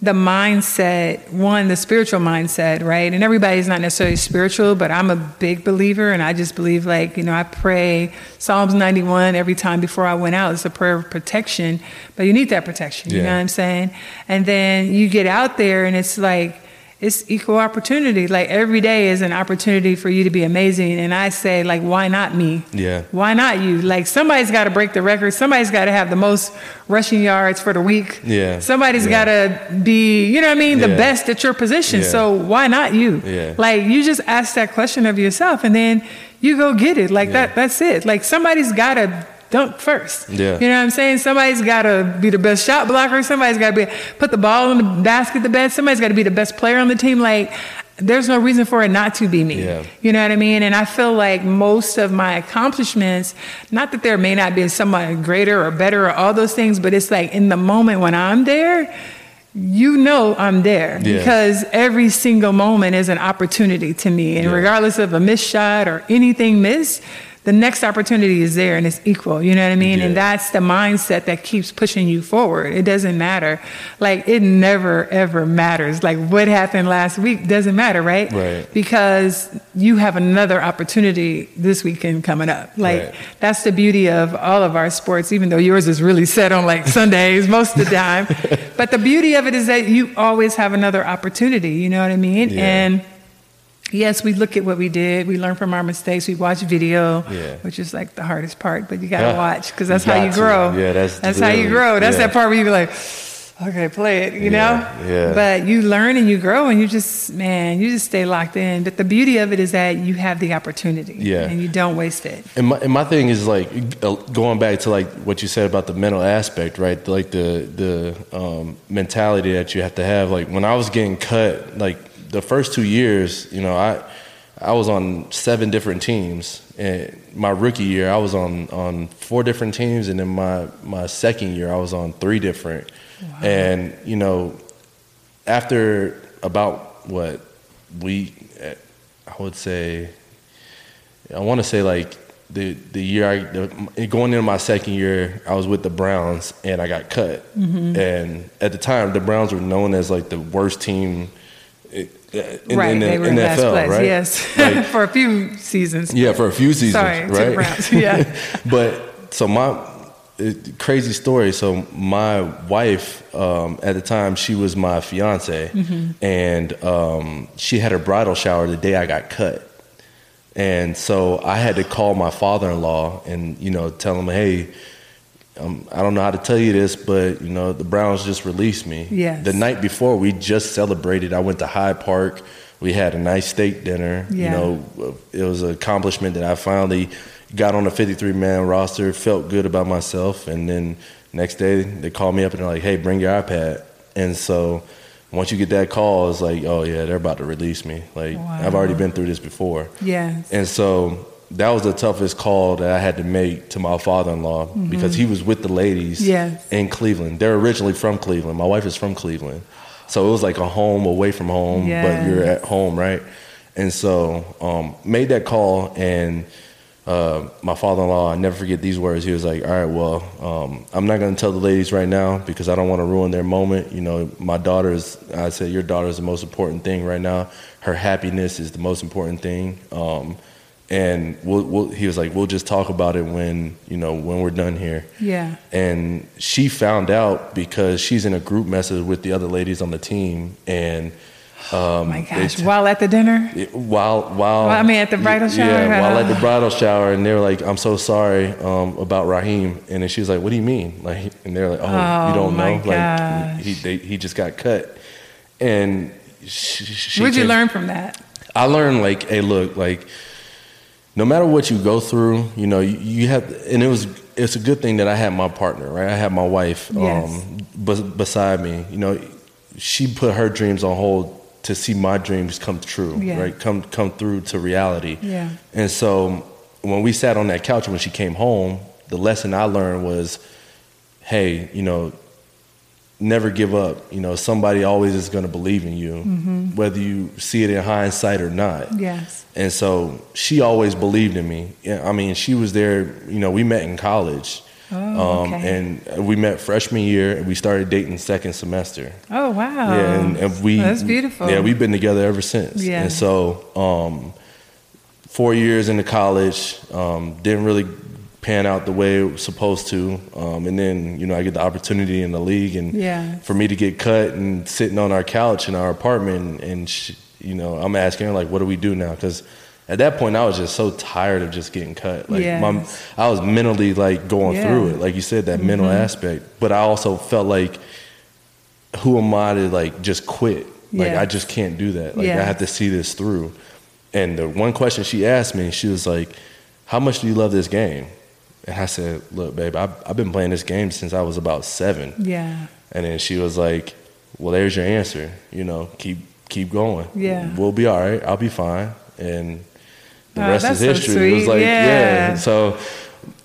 Speaker 1: the mindset, one, the spiritual mindset, right? And everybody's not necessarily spiritual, but I'm a big believer and I just believe like, you know, I pray Psalms 91 every time before I went out. It's a prayer of protection, but you need that protection. You know what I'm saying? And then you get out there and it's like, it's equal opportunity. Like every day is an opportunity for you to be amazing. And I say, like, why not me?
Speaker 2: Yeah.
Speaker 1: Why not you? Like somebody's got to break the record. Somebody's got to have the most rushing yards for the week.
Speaker 2: Yeah.
Speaker 1: Somebody's
Speaker 2: Yeah.
Speaker 1: got to be, you know what I mean, the
Speaker 2: Yeah.
Speaker 1: best at your position.
Speaker 2: Yeah.
Speaker 1: So why not you?
Speaker 2: Yeah.
Speaker 1: Like you just ask that question of yourself and then you go get it. Like that that's it. Like somebody's got to dunk first.
Speaker 2: Yeah.
Speaker 1: You know what I'm saying? Somebody's got to be the best shot blocker. Somebody's got to be put the ball in the basket the best. Somebody's got to be the best player on the team. Like there's no reason for it not to be me.
Speaker 2: Yeah.
Speaker 1: You know what I mean? And I feel like most of my accomplishments, not that there may not be someone greater or better or all those things, but it's like in the moment when I'm there, you know I'm there
Speaker 2: Yeah.
Speaker 1: because every single moment is an opportunity to me. And
Speaker 2: Yeah.
Speaker 1: regardless of a missed shot or anything missed, the next opportunity is there and it's equal. You know what I mean? And that's the mindset that keeps pushing you forward. It doesn't matter. Like it never ever matters. Like what happened last week doesn't matter, right?
Speaker 2: Right.
Speaker 1: Because you have another opportunity this weekend coming up. Like
Speaker 2: Right.
Speaker 1: that's the beauty of all of our sports, even though yours is really set on like Sundays most of the time. but the beauty of it is that you always have another opportunity. You know what I mean?
Speaker 2: Yeah.
Speaker 1: And yes, we look at what we did. We learn from our mistakes. We watch video,
Speaker 2: Yeah.
Speaker 1: which is like the hardest part. But you gotta
Speaker 2: Yeah.
Speaker 1: watch because that's
Speaker 2: You
Speaker 1: how
Speaker 2: got
Speaker 1: you
Speaker 2: to.
Speaker 1: grow.
Speaker 2: Yeah, that's
Speaker 1: that's how you grow. That's
Speaker 2: yeah.
Speaker 1: that part where you're like. Okay, play it, you know?
Speaker 2: Yeah, yeah.
Speaker 1: But you learn and you grow and you just, man, you just stay locked in. But the beauty of it is that you have the opportunity.
Speaker 2: Yeah.
Speaker 1: And you don't waste it.
Speaker 2: And my, and my thing is like uh, going back to like what you said about the mental aspect, right? Like the the um, mentality that you have to have. Like when I was getting cut, like the first two years, you know, I I was on seven different teams. And my rookie year, I was on on four different teams, and then my my second year, I was on three different. And you know, after about what we, I would say I want to say like the the year I the, going into my second year, I was with the Browns and I got cut.
Speaker 1: Mm-hmm.
Speaker 2: And at the time, the Browns were known as like the worst team in,
Speaker 1: right.
Speaker 2: in the
Speaker 1: they were in
Speaker 2: NFL,
Speaker 1: last place.
Speaker 2: right?
Speaker 1: Yes.
Speaker 2: Like,
Speaker 1: for a few seasons.
Speaker 2: yeah, for a few seasons,
Speaker 1: Sorry, the
Speaker 2: right?
Speaker 1: Browns. Yeah.
Speaker 2: but so my it, crazy story. So my wife um, at the time she was my fiance, and um, she had her bridal shower the day I got cut. And so I had to call my father-in-law and you know tell him, hey, um, I don't know how to tell you this, but you know the Browns just released me.
Speaker 1: Yes.
Speaker 2: The night before we just celebrated. I went to Hyde Park. We had a nice steak dinner.
Speaker 1: Yeah.
Speaker 2: You know, it was an accomplishment that I finally got on a 53 man roster. Felt good about myself, and then next day they called me up and they're like, "Hey, bring your iPad." And so once you get that call, it's like, "Oh yeah, they're about to release me." Like I've already been through this before.
Speaker 1: Yes.
Speaker 2: And so that was the toughest call that I had to make to my father-in-law because he was with the ladies
Speaker 1: Yes.
Speaker 2: in Cleveland. They're originally from Cleveland. My wife is from Cleveland. So it was like a home away from home, but you're at home, right? And so um, made that call and uh, my father-in-law, I never forget these words. He was like, "All right, well, um, I'm not going to tell the ladies right now because I don't want to ruin their moment. You know, my daughter's. I said your daughter is the most important thing right now. Her happiness is the most important thing. Um, and we'll, we'll, he was like, we'll just talk about it when you know when we're done here.
Speaker 1: Yeah.
Speaker 2: And she found out because she's in a group message with the other ladies on the team, and um,
Speaker 1: Oh my gosh.
Speaker 2: t-
Speaker 1: While at the dinner?
Speaker 2: while while
Speaker 1: Well, I mean, at the bridal shower?
Speaker 2: yeah while at the bridal shower and they were like i'm so sorry um, about raheem and then she was like what do you mean like and they're like oh,
Speaker 1: Oh,
Speaker 2: you don't know like he they, he just got cut and she, she
Speaker 1: What'd you learn from that?
Speaker 2: I learned like, hey, look, like, no matter what you go through, you know, you, you have, and it was, it's a good thing that I had my partner, right? I had my wife,
Speaker 1: Yes.
Speaker 2: um, bes- beside me. You know, she put her dreams on hold to see my dreams come true,
Speaker 1: Yeah.
Speaker 2: right? Come, come through to reality.
Speaker 1: Yeah.
Speaker 2: And so when we sat on that couch when she came home, the lesson I learned was, hey, you know, never give up. You know, somebody always is going to believe in you,
Speaker 1: Mm-hmm.
Speaker 2: whether you see it in hindsight or not.
Speaker 1: Yes.
Speaker 2: And so she always believed in me. Yeah, I mean, she was there. You know, we met in college,
Speaker 1: Oh,
Speaker 2: um,
Speaker 1: okay.
Speaker 2: and we met freshman year, and we started dating second semester.
Speaker 1: Oh, wow.
Speaker 2: Yeah, and, and we
Speaker 1: That's beautiful.
Speaker 2: Yeah, we've been together ever since.
Speaker 1: Yeah.
Speaker 2: And so, um, four years into college, um, didn't really pan out the way it was supposed to. Um, and then, you know, I get the opportunity in the league, and
Speaker 1: Yeah.
Speaker 2: for me to get cut and sitting on our couch in our apartment, and she, you know, I'm asking her like, what do we do now? Because at that point, I was just so tired of just getting cut. Like, my, I was mentally like going
Speaker 1: Yeah.
Speaker 2: through it, like you said, that mental
Speaker 1: Mm-hmm.
Speaker 2: aspect. But I also felt like, who am I to like just quit? Like I just can't do that. Like I have to see this through. And the one question she asked me, she was like, "How much do you love this game?" And I said, "Look, babe, I've, I've been playing this game since I was about seven.
Speaker 1: Yeah.
Speaker 2: And then she was like, "Well, there's your answer. You know, keep keep going.
Speaker 1: Yeah.
Speaker 2: we'll be all right. I'll be fine." And the
Speaker 1: Oh,
Speaker 2: rest is
Speaker 1: so
Speaker 2: history. It was like,
Speaker 1: Yeah.
Speaker 2: So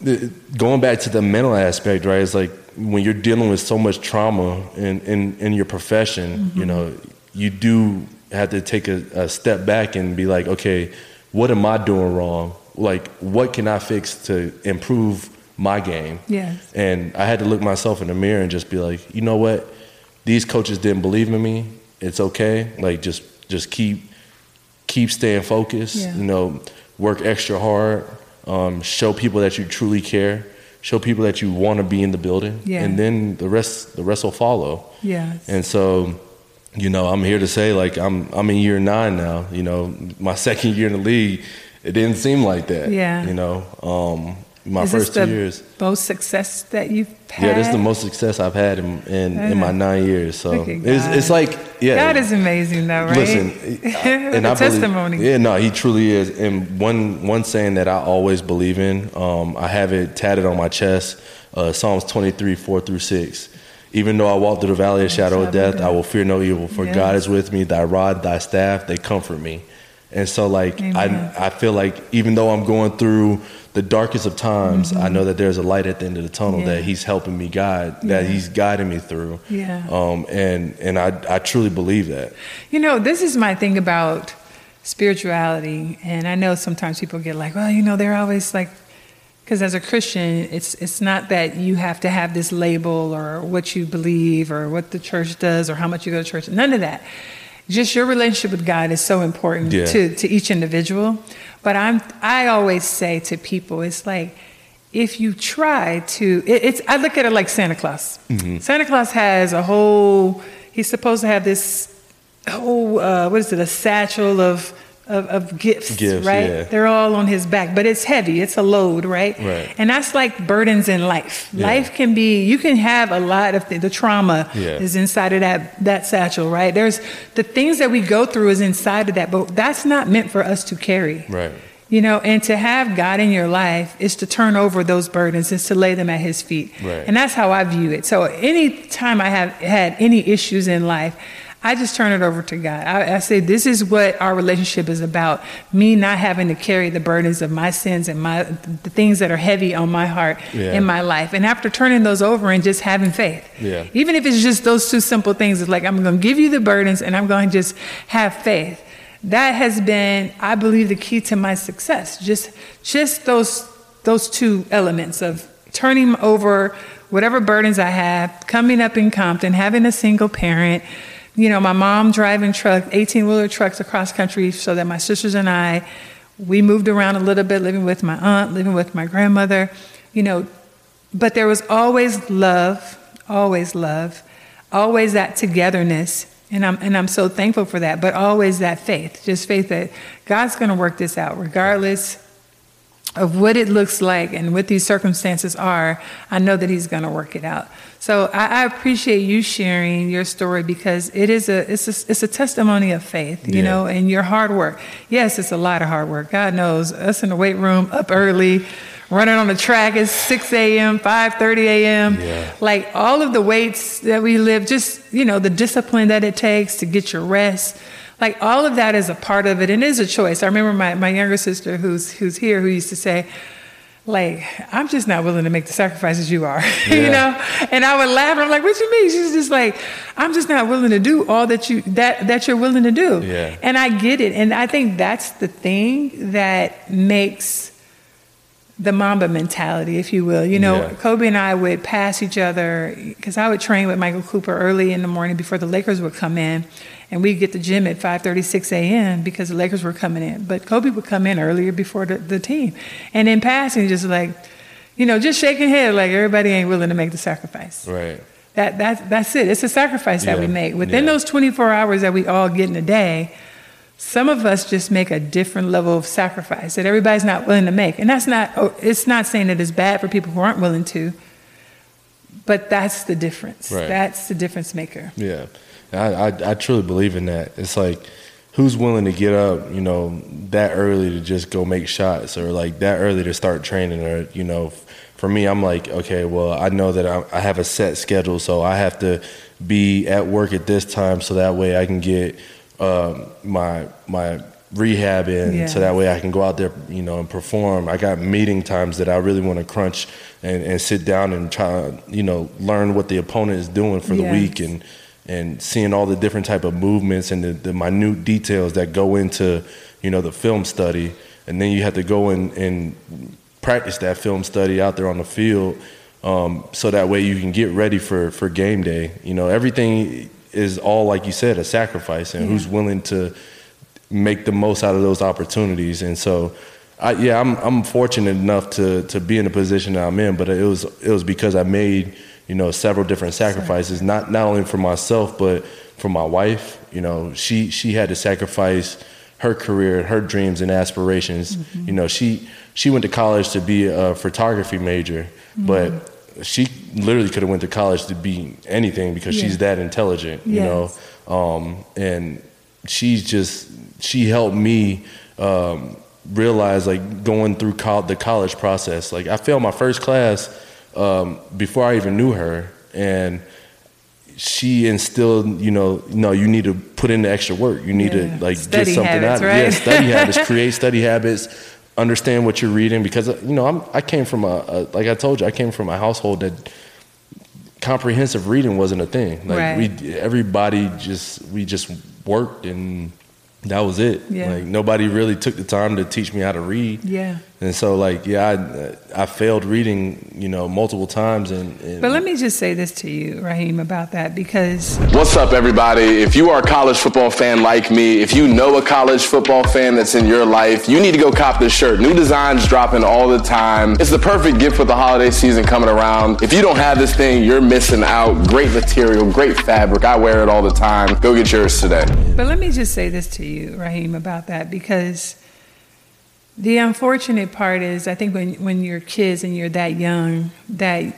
Speaker 2: the, going back to the mental aspect, right? It's like when you're dealing with so much trauma in in, in your profession,
Speaker 1: Mm-hmm.
Speaker 2: you know, you do have to take a, a step back and be like, okay, what am I doing wrong? Like, what can I fix to improve my game?
Speaker 1: Yes.
Speaker 2: And I had to look myself in the mirror and just be like, you know what? These coaches didn't believe in me. It's okay. Like just just keep keep staying focused.
Speaker 1: Yeah.
Speaker 2: You know, work extra hard. Um, show people that you truly care. Show people that you want to be in the building.
Speaker 1: Yeah.
Speaker 2: And then the rest the rest will follow.
Speaker 1: Yes.
Speaker 2: And so, you know, I'm here to say like I'm I'm in year nine now. You know, my second year in the league, it didn't seem like that.
Speaker 1: Yeah.
Speaker 2: You know, um, my
Speaker 1: Is
Speaker 2: first two
Speaker 1: the
Speaker 2: years.
Speaker 1: most success that you've had?
Speaker 2: Yeah, this is the most success I've had in in, in my nine years. So it's it's like yeah.
Speaker 1: God is amazing, though, right?
Speaker 2: Listen, and
Speaker 1: a
Speaker 2: I believe-
Speaker 1: testimony.
Speaker 2: yeah, no, he truly is. And one one saying that I always believe in, um, I have it tatted on my chest, uh, Psalms twenty three four through six. Even though I walk through the valley of shadow of death, I will fear no evil, for
Speaker 1: Yes.
Speaker 2: God is with me. Thy rod, thy staff, they comfort me. And so, like,
Speaker 1: Amen.
Speaker 2: I I feel like even though I'm going through the darkest of times, I know that there's a light at the end of the tunnel
Speaker 1: Mm-hmm. Yeah.
Speaker 2: that He's helping me guide, that
Speaker 1: Yeah.
Speaker 2: He's guiding me through.
Speaker 1: Yeah.
Speaker 2: Um, and and I I truly believe that.
Speaker 1: You know, this is my thing about spirituality, and I know sometimes people get like, well, you know, they're always like, because as a Christian, it's it's not that you have to have this label or what you believe or what the church does or how much you go to church. None of that. Just your relationship with God is so important
Speaker 2: Yeah.
Speaker 1: to to each individual. But I'm I always say to people, it's like if you try to, it, it's I look at it like Santa Claus.
Speaker 2: Mm-hmm.
Speaker 1: Santa Claus has a whole. He's supposed to have this whole uh, what is it? A satchel of of, of gifts,
Speaker 2: Gifts,
Speaker 1: right?
Speaker 2: yeah.
Speaker 1: They're all on his back, but it's heavy. It's a load, right?
Speaker 2: Right.
Speaker 1: And that's like burdens in life.
Speaker 2: Yeah.
Speaker 1: Life can be. You can have a lot of th- the trauma
Speaker 2: Yeah.
Speaker 1: is inside of that that satchel, right? There's the things that we go through is inside of that, but that's not meant for us to carry.
Speaker 2: Right.
Speaker 1: You know, and to have God in your life is to turn over those burdens, is to lay them at His feet.
Speaker 2: Right.
Speaker 1: And that's how I view it. So anytime I have had any issues in life, I just turn it over to God. I, I say, this is what our relationship is about. Me not having to carry the burdens of my sins and my the things that are heavy on my heart
Speaker 2: Yeah.
Speaker 1: in my life. And after turning those over and just having faith.
Speaker 2: Yeah.
Speaker 1: Even if it's just those two simple things, it's like I'm going to give you the burdens and I'm going to just have faith. That has been, I believe, the key to my success. Just, just those, those two elements of turning over whatever burdens I have, coming up in Compton, having a single parent. You know, my mom driving truck, 18 wheeler trucks across country, so that my sisters and I, we moved around a little bit, living with my aunt, living with my grandmother. You know, but there was always love, always love, always that togetherness. And I'm, and I'm so thankful for that, but always that faith, just faith that God's going to work this out, regardless of what it looks like and what these circumstances are. I know that He's going to work it out. So I, I appreciate you sharing your story because it is a it's a, it's a testimony of faith, you
Speaker 2: Yeah.
Speaker 1: know, and your hard work. Yes, it's a lot of hard work. God knows us in the weight room, up early, running on the track at 6 a.m., 5:30 a.m.
Speaker 2: Yeah.
Speaker 1: Like all of the weights that we live, just you know, the discipline that it takes to get your rest. Like all of that is a part of it, and is a choice. I remember my, my younger sister, who's who's here, who used to say, like, I'm just not willing to make the sacrifices you are, you know. And I would laugh. And I'm like, what you mean? She's just like, I'm just not willing to do all that you that that you're willing to do.
Speaker 2: Yeah.
Speaker 1: And I get it, and I think that's the thing that makes the Mamba mentality, if you will. You know,
Speaker 2: Yeah.
Speaker 1: Kobe and I would pass each other because I would train with Michael Cooper early in the morning before the Lakers would come in, and we'd get to gym at 5:36 a.m. because the Lakers were coming in. But Kobe would come in earlier before the, the team, and in passing, just like, you know, just shaking head like everybody ain't willing to make the sacrifice.
Speaker 2: Right.
Speaker 1: That that that's it. It's a sacrifice that we make within
Speaker 2: Yeah.
Speaker 1: those 24 hours that we all get in a day. Some of us just make a different level of sacrifice that everybody's not willing to make, and that's not. oh, It's not saying that it's bad for people who aren't willing to, but that's the difference.
Speaker 2: Right.
Speaker 1: That's the difference maker.
Speaker 2: Yeah, I, I I truly believe in that. It's like who's willing to get up, you know, that early to just go make shots, or like that early to start training, or you know, for me, I'm like, okay, well, I know that I, I have a set schedule, so I have to be at work at this time, so that way I can get um, my my rehab in,
Speaker 1: Yeah.
Speaker 2: so that way I can go out there, you know, and perform. I got meeting times that I really want to crunch and, and sit down and try, you know, learn what the opponent is doing for the week and and seeing all the different type of movements and the, the minute details that go into you know the film study. And then you have to go and, and practice that film study out there on the field um, so that way you can get ready for, for game day. You know everything is all like you said a sacrifice and
Speaker 1: Yeah.
Speaker 2: who's willing to make the most out of those opportunities. And so I, yeah I'm, I'm fortunate enough to, to be in the position that I'm in but it was it was because I made you know several different sacrifices not not only for myself but for my wife you know. She she had to sacrifice her career her dreams and aspirations. You know she she went to college to be a photography major but she literally could have went to college to be anything because she's that intelligent you
Speaker 1: Yes.
Speaker 2: know um, and she's just she helped me um, realize like going through col- the college process. Like i failed my first class um, before i even knew her and she instilled you know no you need to put in the extra work you need
Speaker 1: Yeah.
Speaker 2: to like
Speaker 1: Study
Speaker 2: get something
Speaker 1: habits,
Speaker 2: out of
Speaker 1: right? It.
Speaker 2: Yeah study habits create study habits understand what you're reading because you know I'm, i came from a, a like i told you i came from a household that comprehensive reading wasn't a thing like
Speaker 1: Right.
Speaker 2: we everybody just we just worked and that was it
Speaker 1: Yeah.
Speaker 2: like nobody really took the time to teach me how to read
Speaker 1: Yeah.
Speaker 2: And so, like, yeah, I, I failed reading, you know, multiple times. And, and
Speaker 1: But let me just say this to you, Raheem, about that because
Speaker 6: What's up, everybody? If you are a college football fan like me, if you know a college football fan that's in your life, you need to go cop this shirt. New designs dropping all the time. It's the perfect gift for the holiday season coming around. If you don't have this thing, you're missing out. Great material, great fabric. I wear it all the time. Go get yours today.
Speaker 1: But let me just say this to you, Raheem, about that because the unfortunate part is I think when, when you're kids and you're that young, that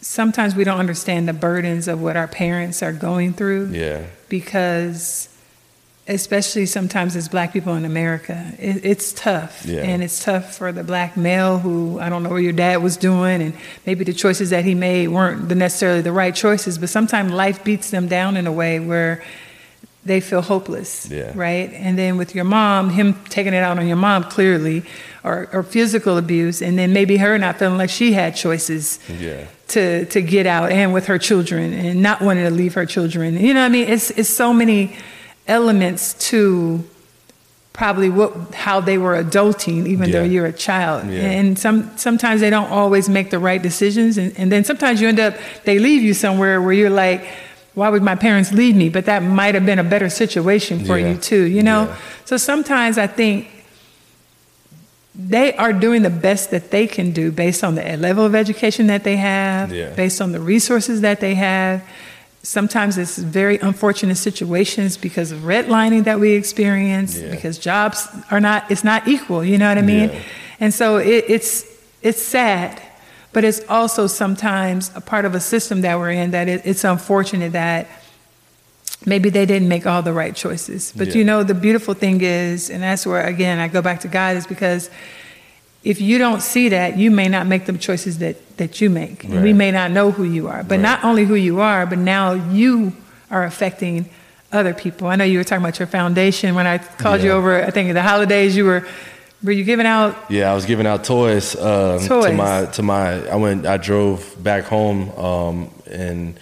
Speaker 1: sometimes we don't understand the burdens of what our parents are going through
Speaker 2: yeah,
Speaker 1: because especially sometimes as black people in America, it, it's tough.
Speaker 2: Yeah.
Speaker 1: And it's tough for the black male who, I don't know what your dad was doing, and maybe the choices that he made weren't necessarily the right choices, but sometimes life beats them down in a way where they feel hopeless,
Speaker 2: Yeah.
Speaker 1: right? And then with your mom, him taking it out on your mom clearly, or, or physical abuse, and then maybe her not feeling like she had choices
Speaker 2: yeah,
Speaker 1: to to get out and with her children and not wanting to leave her children. You know what I mean? It's it's so many elements to probably what how they were adulting even though you're a child.
Speaker 2: Yeah.
Speaker 1: And some sometimes they don't always make the right decisions and, and then sometimes you end up they leave you somewhere where you're like why would my parents leave me? But that might have been a better situation for
Speaker 2: Yeah.
Speaker 1: you too, you know?
Speaker 2: Yeah.
Speaker 1: So sometimes I think they are doing the best that they can do based on the level of education that they have,
Speaker 2: Yeah.
Speaker 1: based on the resources that they have. Sometimes it's very unfortunate situations because of redlining that we experience,
Speaker 2: Yeah.
Speaker 1: because jobs are not, it's not equal, you know what I mean?
Speaker 2: Yeah.
Speaker 1: And so it, it's, it's sad, but it's also sometimes a part of a system that we're in that it, it's unfortunate that maybe they didn't make all the right choices. But
Speaker 2: Yeah.
Speaker 1: you know, the beautiful thing is, and that's where again I go back to God, is because if you don't see that, you may not make the choices that that you make, and we may not know who you are. But
Speaker 2: Right.
Speaker 1: not only who you are, but now you are affecting other people. I know you were talking about your foundation when I called you over. I think the holidays you were were you giving out
Speaker 2: yeah. I was giving out toys, um, to my to my. I went. I drove back home, um, and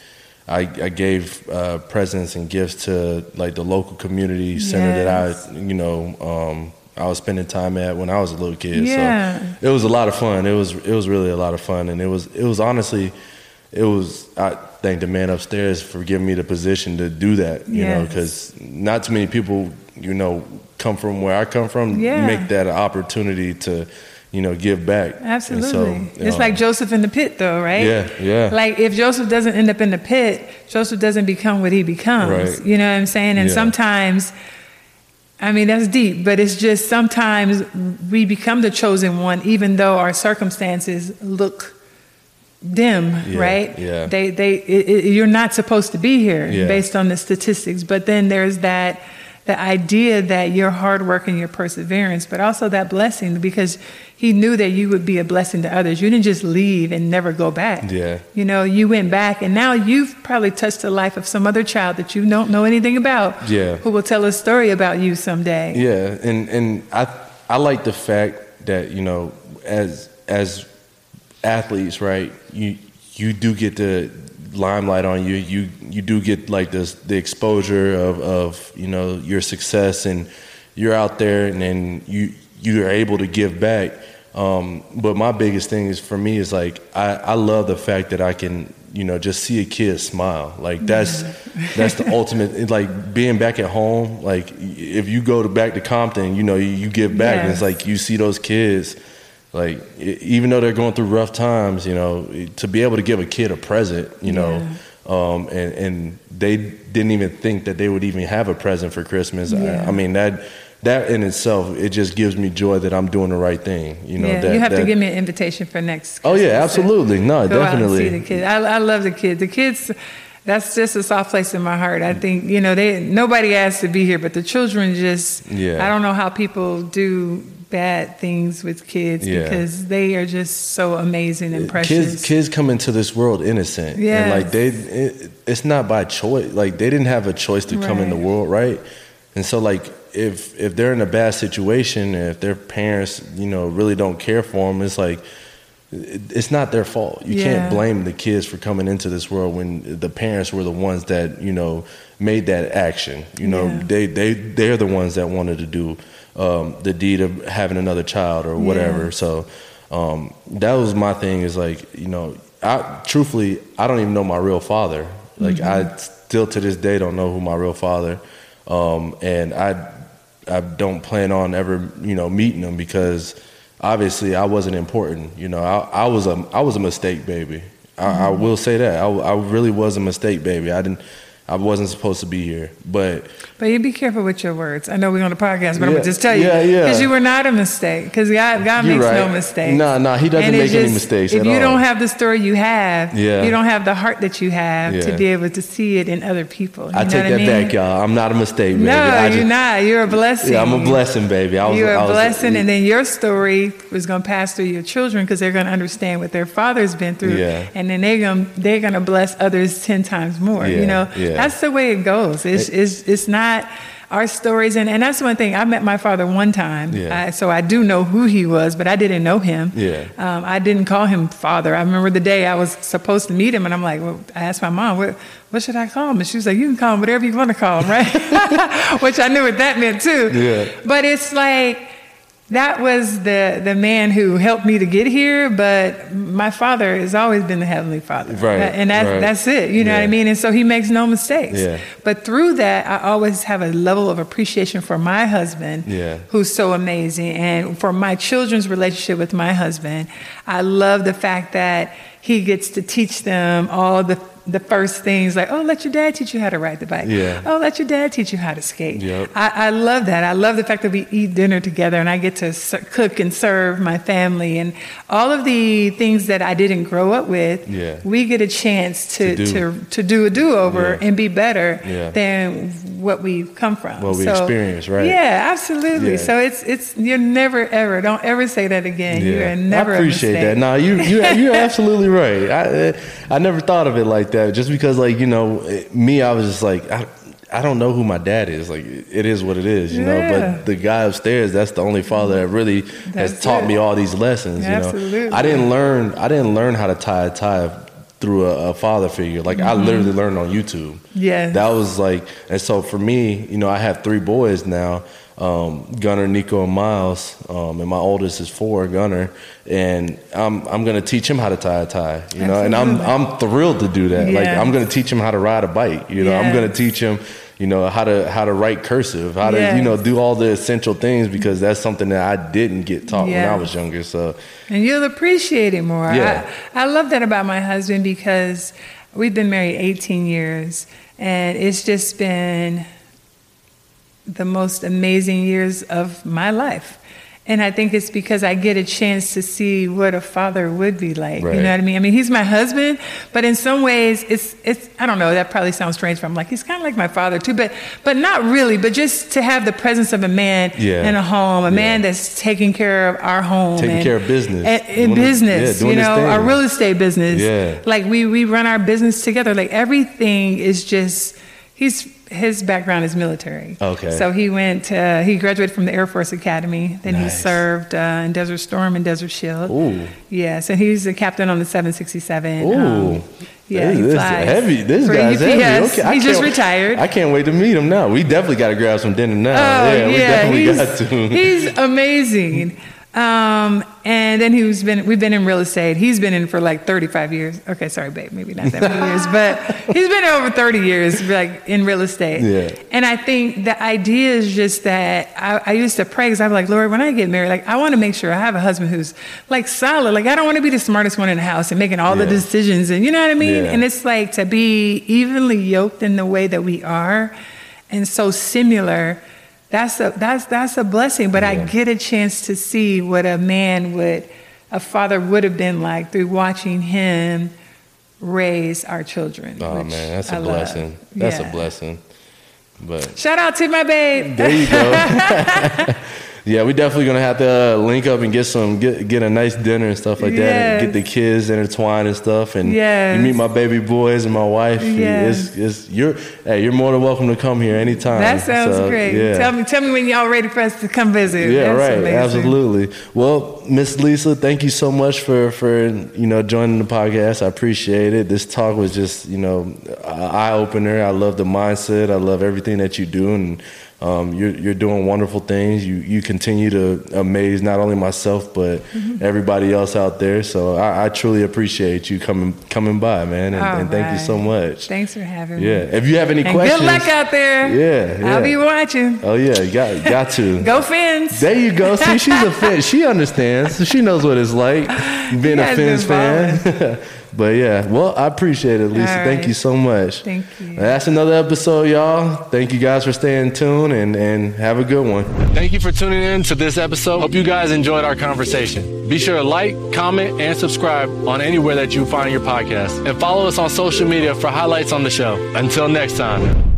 Speaker 2: I, I gave uh, presents and gifts to like the local community center
Speaker 1: Yes.
Speaker 2: that I, you know, um, I was spending time at when I was a little kid.
Speaker 1: Yeah.
Speaker 2: So it was a lot of fun. It was it was really a lot of fun, and it was it was honestly, it was. I thank the man upstairs for giving me the position to do that. You know, because not too many people, you know, come from where I come from,
Speaker 1: Yeah.
Speaker 2: make that an opportunity to, you know, give back.
Speaker 1: Absolutely.
Speaker 2: so,
Speaker 1: it's
Speaker 2: um,
Speaker 1: like Joseph in the pit, though, right?
Speaker 2: Yeah, yeah.
Speaker 1: Like if Joseph doesn't end up in the pit, Joseph doesn't become what he becomes.
Speaker 2: Right.
Speaker 1: You know what I'm saying? And
Speaker 2: Yeah.
Speaker 1: sometimes, I mean, that's deep, but it's just sometimes we become the chosen one, even though our circumstances look dim,
Speaker 2: Yeah,
Speaker 1: right?
Speaker 2: yeah.
Speaker 1: They, they, it, it, you're not supposed to be here
Speaker 2: Yeah.
Speaker 1: based on the statistics. But then there's that, the idea that your hard work and your perseverance, but also that blessing, because he knew that you would be a blessing to others. You didn't just leave and never go back.
Speaker 2: Yeah.
Speaker 1: You know, you went back, and now you've probably touched the life of some other child that you don't know anything about.
Speaker 2: Yeah.
Speaker 1: Who will tell a story about you someday.
Speaker 2: Yeah, and and I I like the fact that you know as as athletes, right? You you do get the limelight on you. You you do get like this the exposure of of you know your success, and you're out there, and then you you are able to give back. Um, but my biggest thing is for me is like I, I love the fact that I can you know just see a kid smile like that's that's the ultimate it's like being back at home like if you go to back to Compton you know you, you give back and it's like you see those kids like even though they're going through rough times you know to be able to give a kid a present you know um, and and they didn't even think that they would even have a present for Christmas
Speaker 1: Yeah.
Speaker 2: I, I mean that that in itself it just gives me joy that I'm doing the right thing you know
Speaker 1: yeah,
Speaker 2: that,
Speaker 1: you have to give me an invitation for next.
Speaker 2: oh yeah absolutely no
Speaker 1: Go
Speaker 2: definitely
Speaker 1: out and see the kids. I, I love the kids. The kids. That's just a soft place in my heart. I think you know they. Nobody asked to be here, but the children just.
Speaker 2: Yeah.
Speaker 1: I don't know how people do bad things with kids
Speaker 2: Yeah.
Speaker 1: because they are just so amazing and precious.
Speaker 2: Kids, kids come into this world innocent, and like they, it, it's not by choice. Like they didn't have a choice to come in the world, right? And so, like if if they're in a bad situation, if their parents, you know, really don't care for them, it's like it's not their fault. You
Speaker 1: Yeah.
Speaker 2: can't blame the kids for coming into this world when the parents were the ones that you know made that action. You know,
Speaker 1: Yeah.
Speaker 2: they they they're the ones that wanted to do um, the deed of having another child or whatever.
Speaker 1: Yeah.
Speaker 2: So um, that was my thing. Is like you know, I truthfully I don't even know my real father. Like
Speaker 1: Mm-hmm.
Speaker 2: I still to this day don't know who my real father, um, and I I don't plan on ever you know meeting him because obviously I wasn't important. You know, I, I was a I was a mistake baby. I, I will say that I, I really was a mistake baby. I didn't. I wasn't supposed to be here, but
Speaker 1: But you be careful with your words. I know we're on the podcast, but I'm
Speaker 2: Yeah,
Speaker 1: gonna just tell you,
Speaker 2: yeah, yeah.
Speaker 1: because you were not a mistake. Because God, God
Speaker 2: You're
Speaker 1: makes no
Speaker 2: right.
Speaker 1: mistakes.
Speaker 2: Nah, nah, He doesn't make
Speaker 1: it's
Speaker 2: any
Speaker 1: just-
Speaker 2: mistakes
Speaker 1: If you
Speaker 2: all.
Speaker 1: don't have the story you have,
Speaker 2: Yeah.
Speaker 1: you don't have the heart that you have to be able to see it in other people. You
Speaker 2: I
Speaker 1: know
Speaker 2: take
Speaker 1: what
Speaker 2: that
Speaker 1: I mean?
Speaker 2: back, y'all. I'm not a mistake baby.
Speaker 1: No,
Speaker 2: I
Speaker 1: you're not. You're a blessing.
Speaker 2: Yeah, I'm a blessing, baby. I was,
Speaker 1: You're a
Speaker 2: was-
Speaker 1: blessing, and then your story was going to pass through your children because they're going to understand what their father's been through,
Speaker 2: Yeah.
Speaker 1: and then they're going to they're to bless others ten times more.
Speaker 2: Yeah,
Speaker 1: You know,
Speaker 2: yeah.
Speaker 1: That's the way it goes. It's it's, it's not our stories, and, and that's one thing. I met my father one time,
Speaker 2: Yeah.
Speaker 1: I, so I do know who he was, but I didn't know him.
Speaker 2: Yeah.
Speaker 1: Um, I didn't call him father. I remember the day I was supposed to meet him, and I'm like, well, I asked my mom, what, what should I call him? And she was like, you can call him whatever you want to call him, right? Which I knew what that meant too.
Speaker 2: Yeah.
Speaker 1: But it's like that was the the man who helped me to get here. But my father has always been the heavenly Father,
Speaker 2: Right,
Speaker 1: And that's
Speaker 2: right.
Speaker 1: that's it. You know what I mean? And so he makes no mistakes.
Speaker 2: Yeah.
Speaker 1: But through that, I always have a level of appreciation for my husband,
Speaker 2: Yeah.
Speaker 1: who's so amazing, and for my children's relationship with my husband. I love the fact that he gets to teach them all the the first things like, oh, let your dad teach you how to ride the bike.
Speaker 2: Yeah.
Speaker 1: Oh, let your dad teach you how to skate.
Speaker 2: Yep.
Speaker 1: I, I love that. I love the fact that we eat dinner together and I get to cook and serve my family and all of the things that I didn't grow up with.
Speaker 2: Yeah.
Speaker 1: We get a chance to
Speaker 2: To do.
Speaker 1: to, to do a do over
Speaker 2: Yeah.
Speaker 1: and be better
Speaker 2: Yeah.
Speaker 1: than what we've come from.
Speaker 2: What we experienced, right.
Speaker 1: Yeah, absolutely.
Speaker 2: Yeah.
Speaker 1: So it's it's you're never ever don't ever say that again. You're never
Speaker 2: I appreciate that. No, you you you're absolutely right. I I never thought of it like that. Just because, like you know, me, I was just like. I, I don't know who my dad is. Like it is what it is, you know. But the guy upstairs, that's the only father that really has taught
Speaker 1: it.
Speaker 2: me all these lessons. You
Speaker 1: Absolutely.
Speaker 2: know, I didn't learn. I didn't learn how to tie a tie through a, a father figure. Like I literally learned on YouTube.
Speaker 1: Mm-hmm.
Speaker 2: That was like, and so for me, you know, I have three boys now. Um, Gunner, Nico, and Miles, um, and my oldest is four, Gunner, and I'm I'm gonna teach him how to tie a tie, you know, and I'm I'm thrilled to do that. Like I'm gonna teach him how to ride a bike, you know, I'm gonna teach him, you know, how to how to write cursive, how to you know do all the essential things because that's something that I didn't get taught when I was younger. So
Speaker 1: And you'll appreciate it more.
Speaker 2: Yeah.
Speaker 1: I, I love that about my husband because we've been married 18 years and it's just been the most amazing years of my life. And I think it's because I get a chance to see what a father would be like. You know what I mean? I mean, he's my husband, but in some ways, it's it's. I don't know. That probably sounds strange. But I'm like, he's kind of like my father too, but but not really. But just to have the presence of a man
Speaker 2: Yeah.
Speaker 1: in a home, a
Speaker 2: Yeah.
Speaker 1: man that's taking care of our home,
Speaker 2: Taking
Speaker 1: and-
Speaker 2: care of business.
Speaker 1: and-
Speaker 2: his-
Speaker 1: business,
Speaker 2: yeah,
Speaker 1: you know, our real estate business.
Speaker 2: Yeah.
Speaker 1: Like we we run our business together. Like everything is just he's his background is military.
Speaker 2: Okay.
Speaker 1: So he went uh, he graduated from the Air Force Academy. Then he served uh, in Desert Storm and Desert Shield.
Speaker 2: Ooh.
Speaker 1: Yeah. So he's a captain on the 767.
Speaker 2: Ooh.
Speaker 1: Um, yeah,
Speaker 2: This-
Speaker 1: he
Speaker 2: this
Speaker 1: flies
Speaker 2: heavy. This guy's
Speaker 1: UPS.
Speaker 2: heavy. Okay, I
Speaker 1: he just retired.
Speaker 2: I can't wait to meet him now. We definitely got to grab some dinner now.
Speaker 1: Oh
Speaker 2: yeah, we definitely got to.
Speaker 1: he's amazing. Um, and then he's been we've been in real estate. He's been in for like 35 years. Okay, sorry, babe, maybe not that many years, but he's been over 30 years like in real estate.
Speaker 2: Yeah.
Speaker 1: And I think the idea is just that I, I used to pray because I'm like, Lord, when I get married, like I want to make sure I have a husband who's like solid. Like I don't want to be the smartest one in the house and making all the decisions and you know what I mean.
Speaker 2: Yeah.
Speaker 1: And it's like to be evenly yoked in the way that we are, and so similar. That's a that's that's a blessing. But I get a chance to see what a man would, a father would have been like through watching him raise our children.
Speaker 2: Oh man, that's a
Speaker 1: I love.
Speaker 2: blessing. That's
Speaker 1: Yeah.
Speaker 2: a blessing. But
Speaker 1: Shout out to my babe.
Speaker 2: there you go. Yeah, we're definitely gonna have to uh, link up and get some get get a nice dinner and stuff like that, and get the kids intertwined and stuff. And
Speaker 1: Yes.
Speaker 2: you meet my baby boys and my wife.
Speaker 1: Yes.
Speaker 2: It's, it's you're hey, you're more than welcome to come here anytime.
Speaker 1: That sounds
Speaker 2: So,
Speaker 1: great.
Speaker 2: Yeah.
Speaker 1: Tell me, tell me when y'all ready for us to come visit.
Speaker 2: Yeah,
Speaker 1: That's
Speaker 2: right.
Speaker 1: amazing.
Speaker 2: Absolutely. Well, Miss Lisa, thank you so much for for you know joining the podcast. I appreciate it. This talk was just you know eye opener. I love the mindset. I love everything that you do, and um, you're you're doing wonderful things. You you continue to amaze not only myself but
Speaker 1: Mm-hmm.
Speaker 2: everybody else out there. So I, I truly appreciate you coming coming by, man, and, and thank you so much.
Speaker 1: Thanks for having me.
Speaker 2: Yeah. If you have any
Speaker 1: And
Speaker 2: questions,
Speaker 1: good luck out there.
Speaker 2: Yeah, yeah.
Speaker 1: I'll be watching.
Speaker 2: Oh yeah, you got got to
Speaker 1: Go Fins.
Speaker 2: there you go. See, she's a fan. She understands. She knows what it's like being a Fins fan. but yeah, well, I appreciate it, Lisa.
Speaker 1: All
Speaker 2: Thank you so much.
Speaker 1: Thank you.
Speaker 2: That's another episode, y'all. Thank you guys for staying tuned and, and have a good one.
Speaker 5: Thank you for tuning in to this episode. Hope you guys enjoyed our conversation. Be sure to like, comment, and subscribe on anywhere that you find your podcast. And follow us on social media for highlights on the show. Until next time.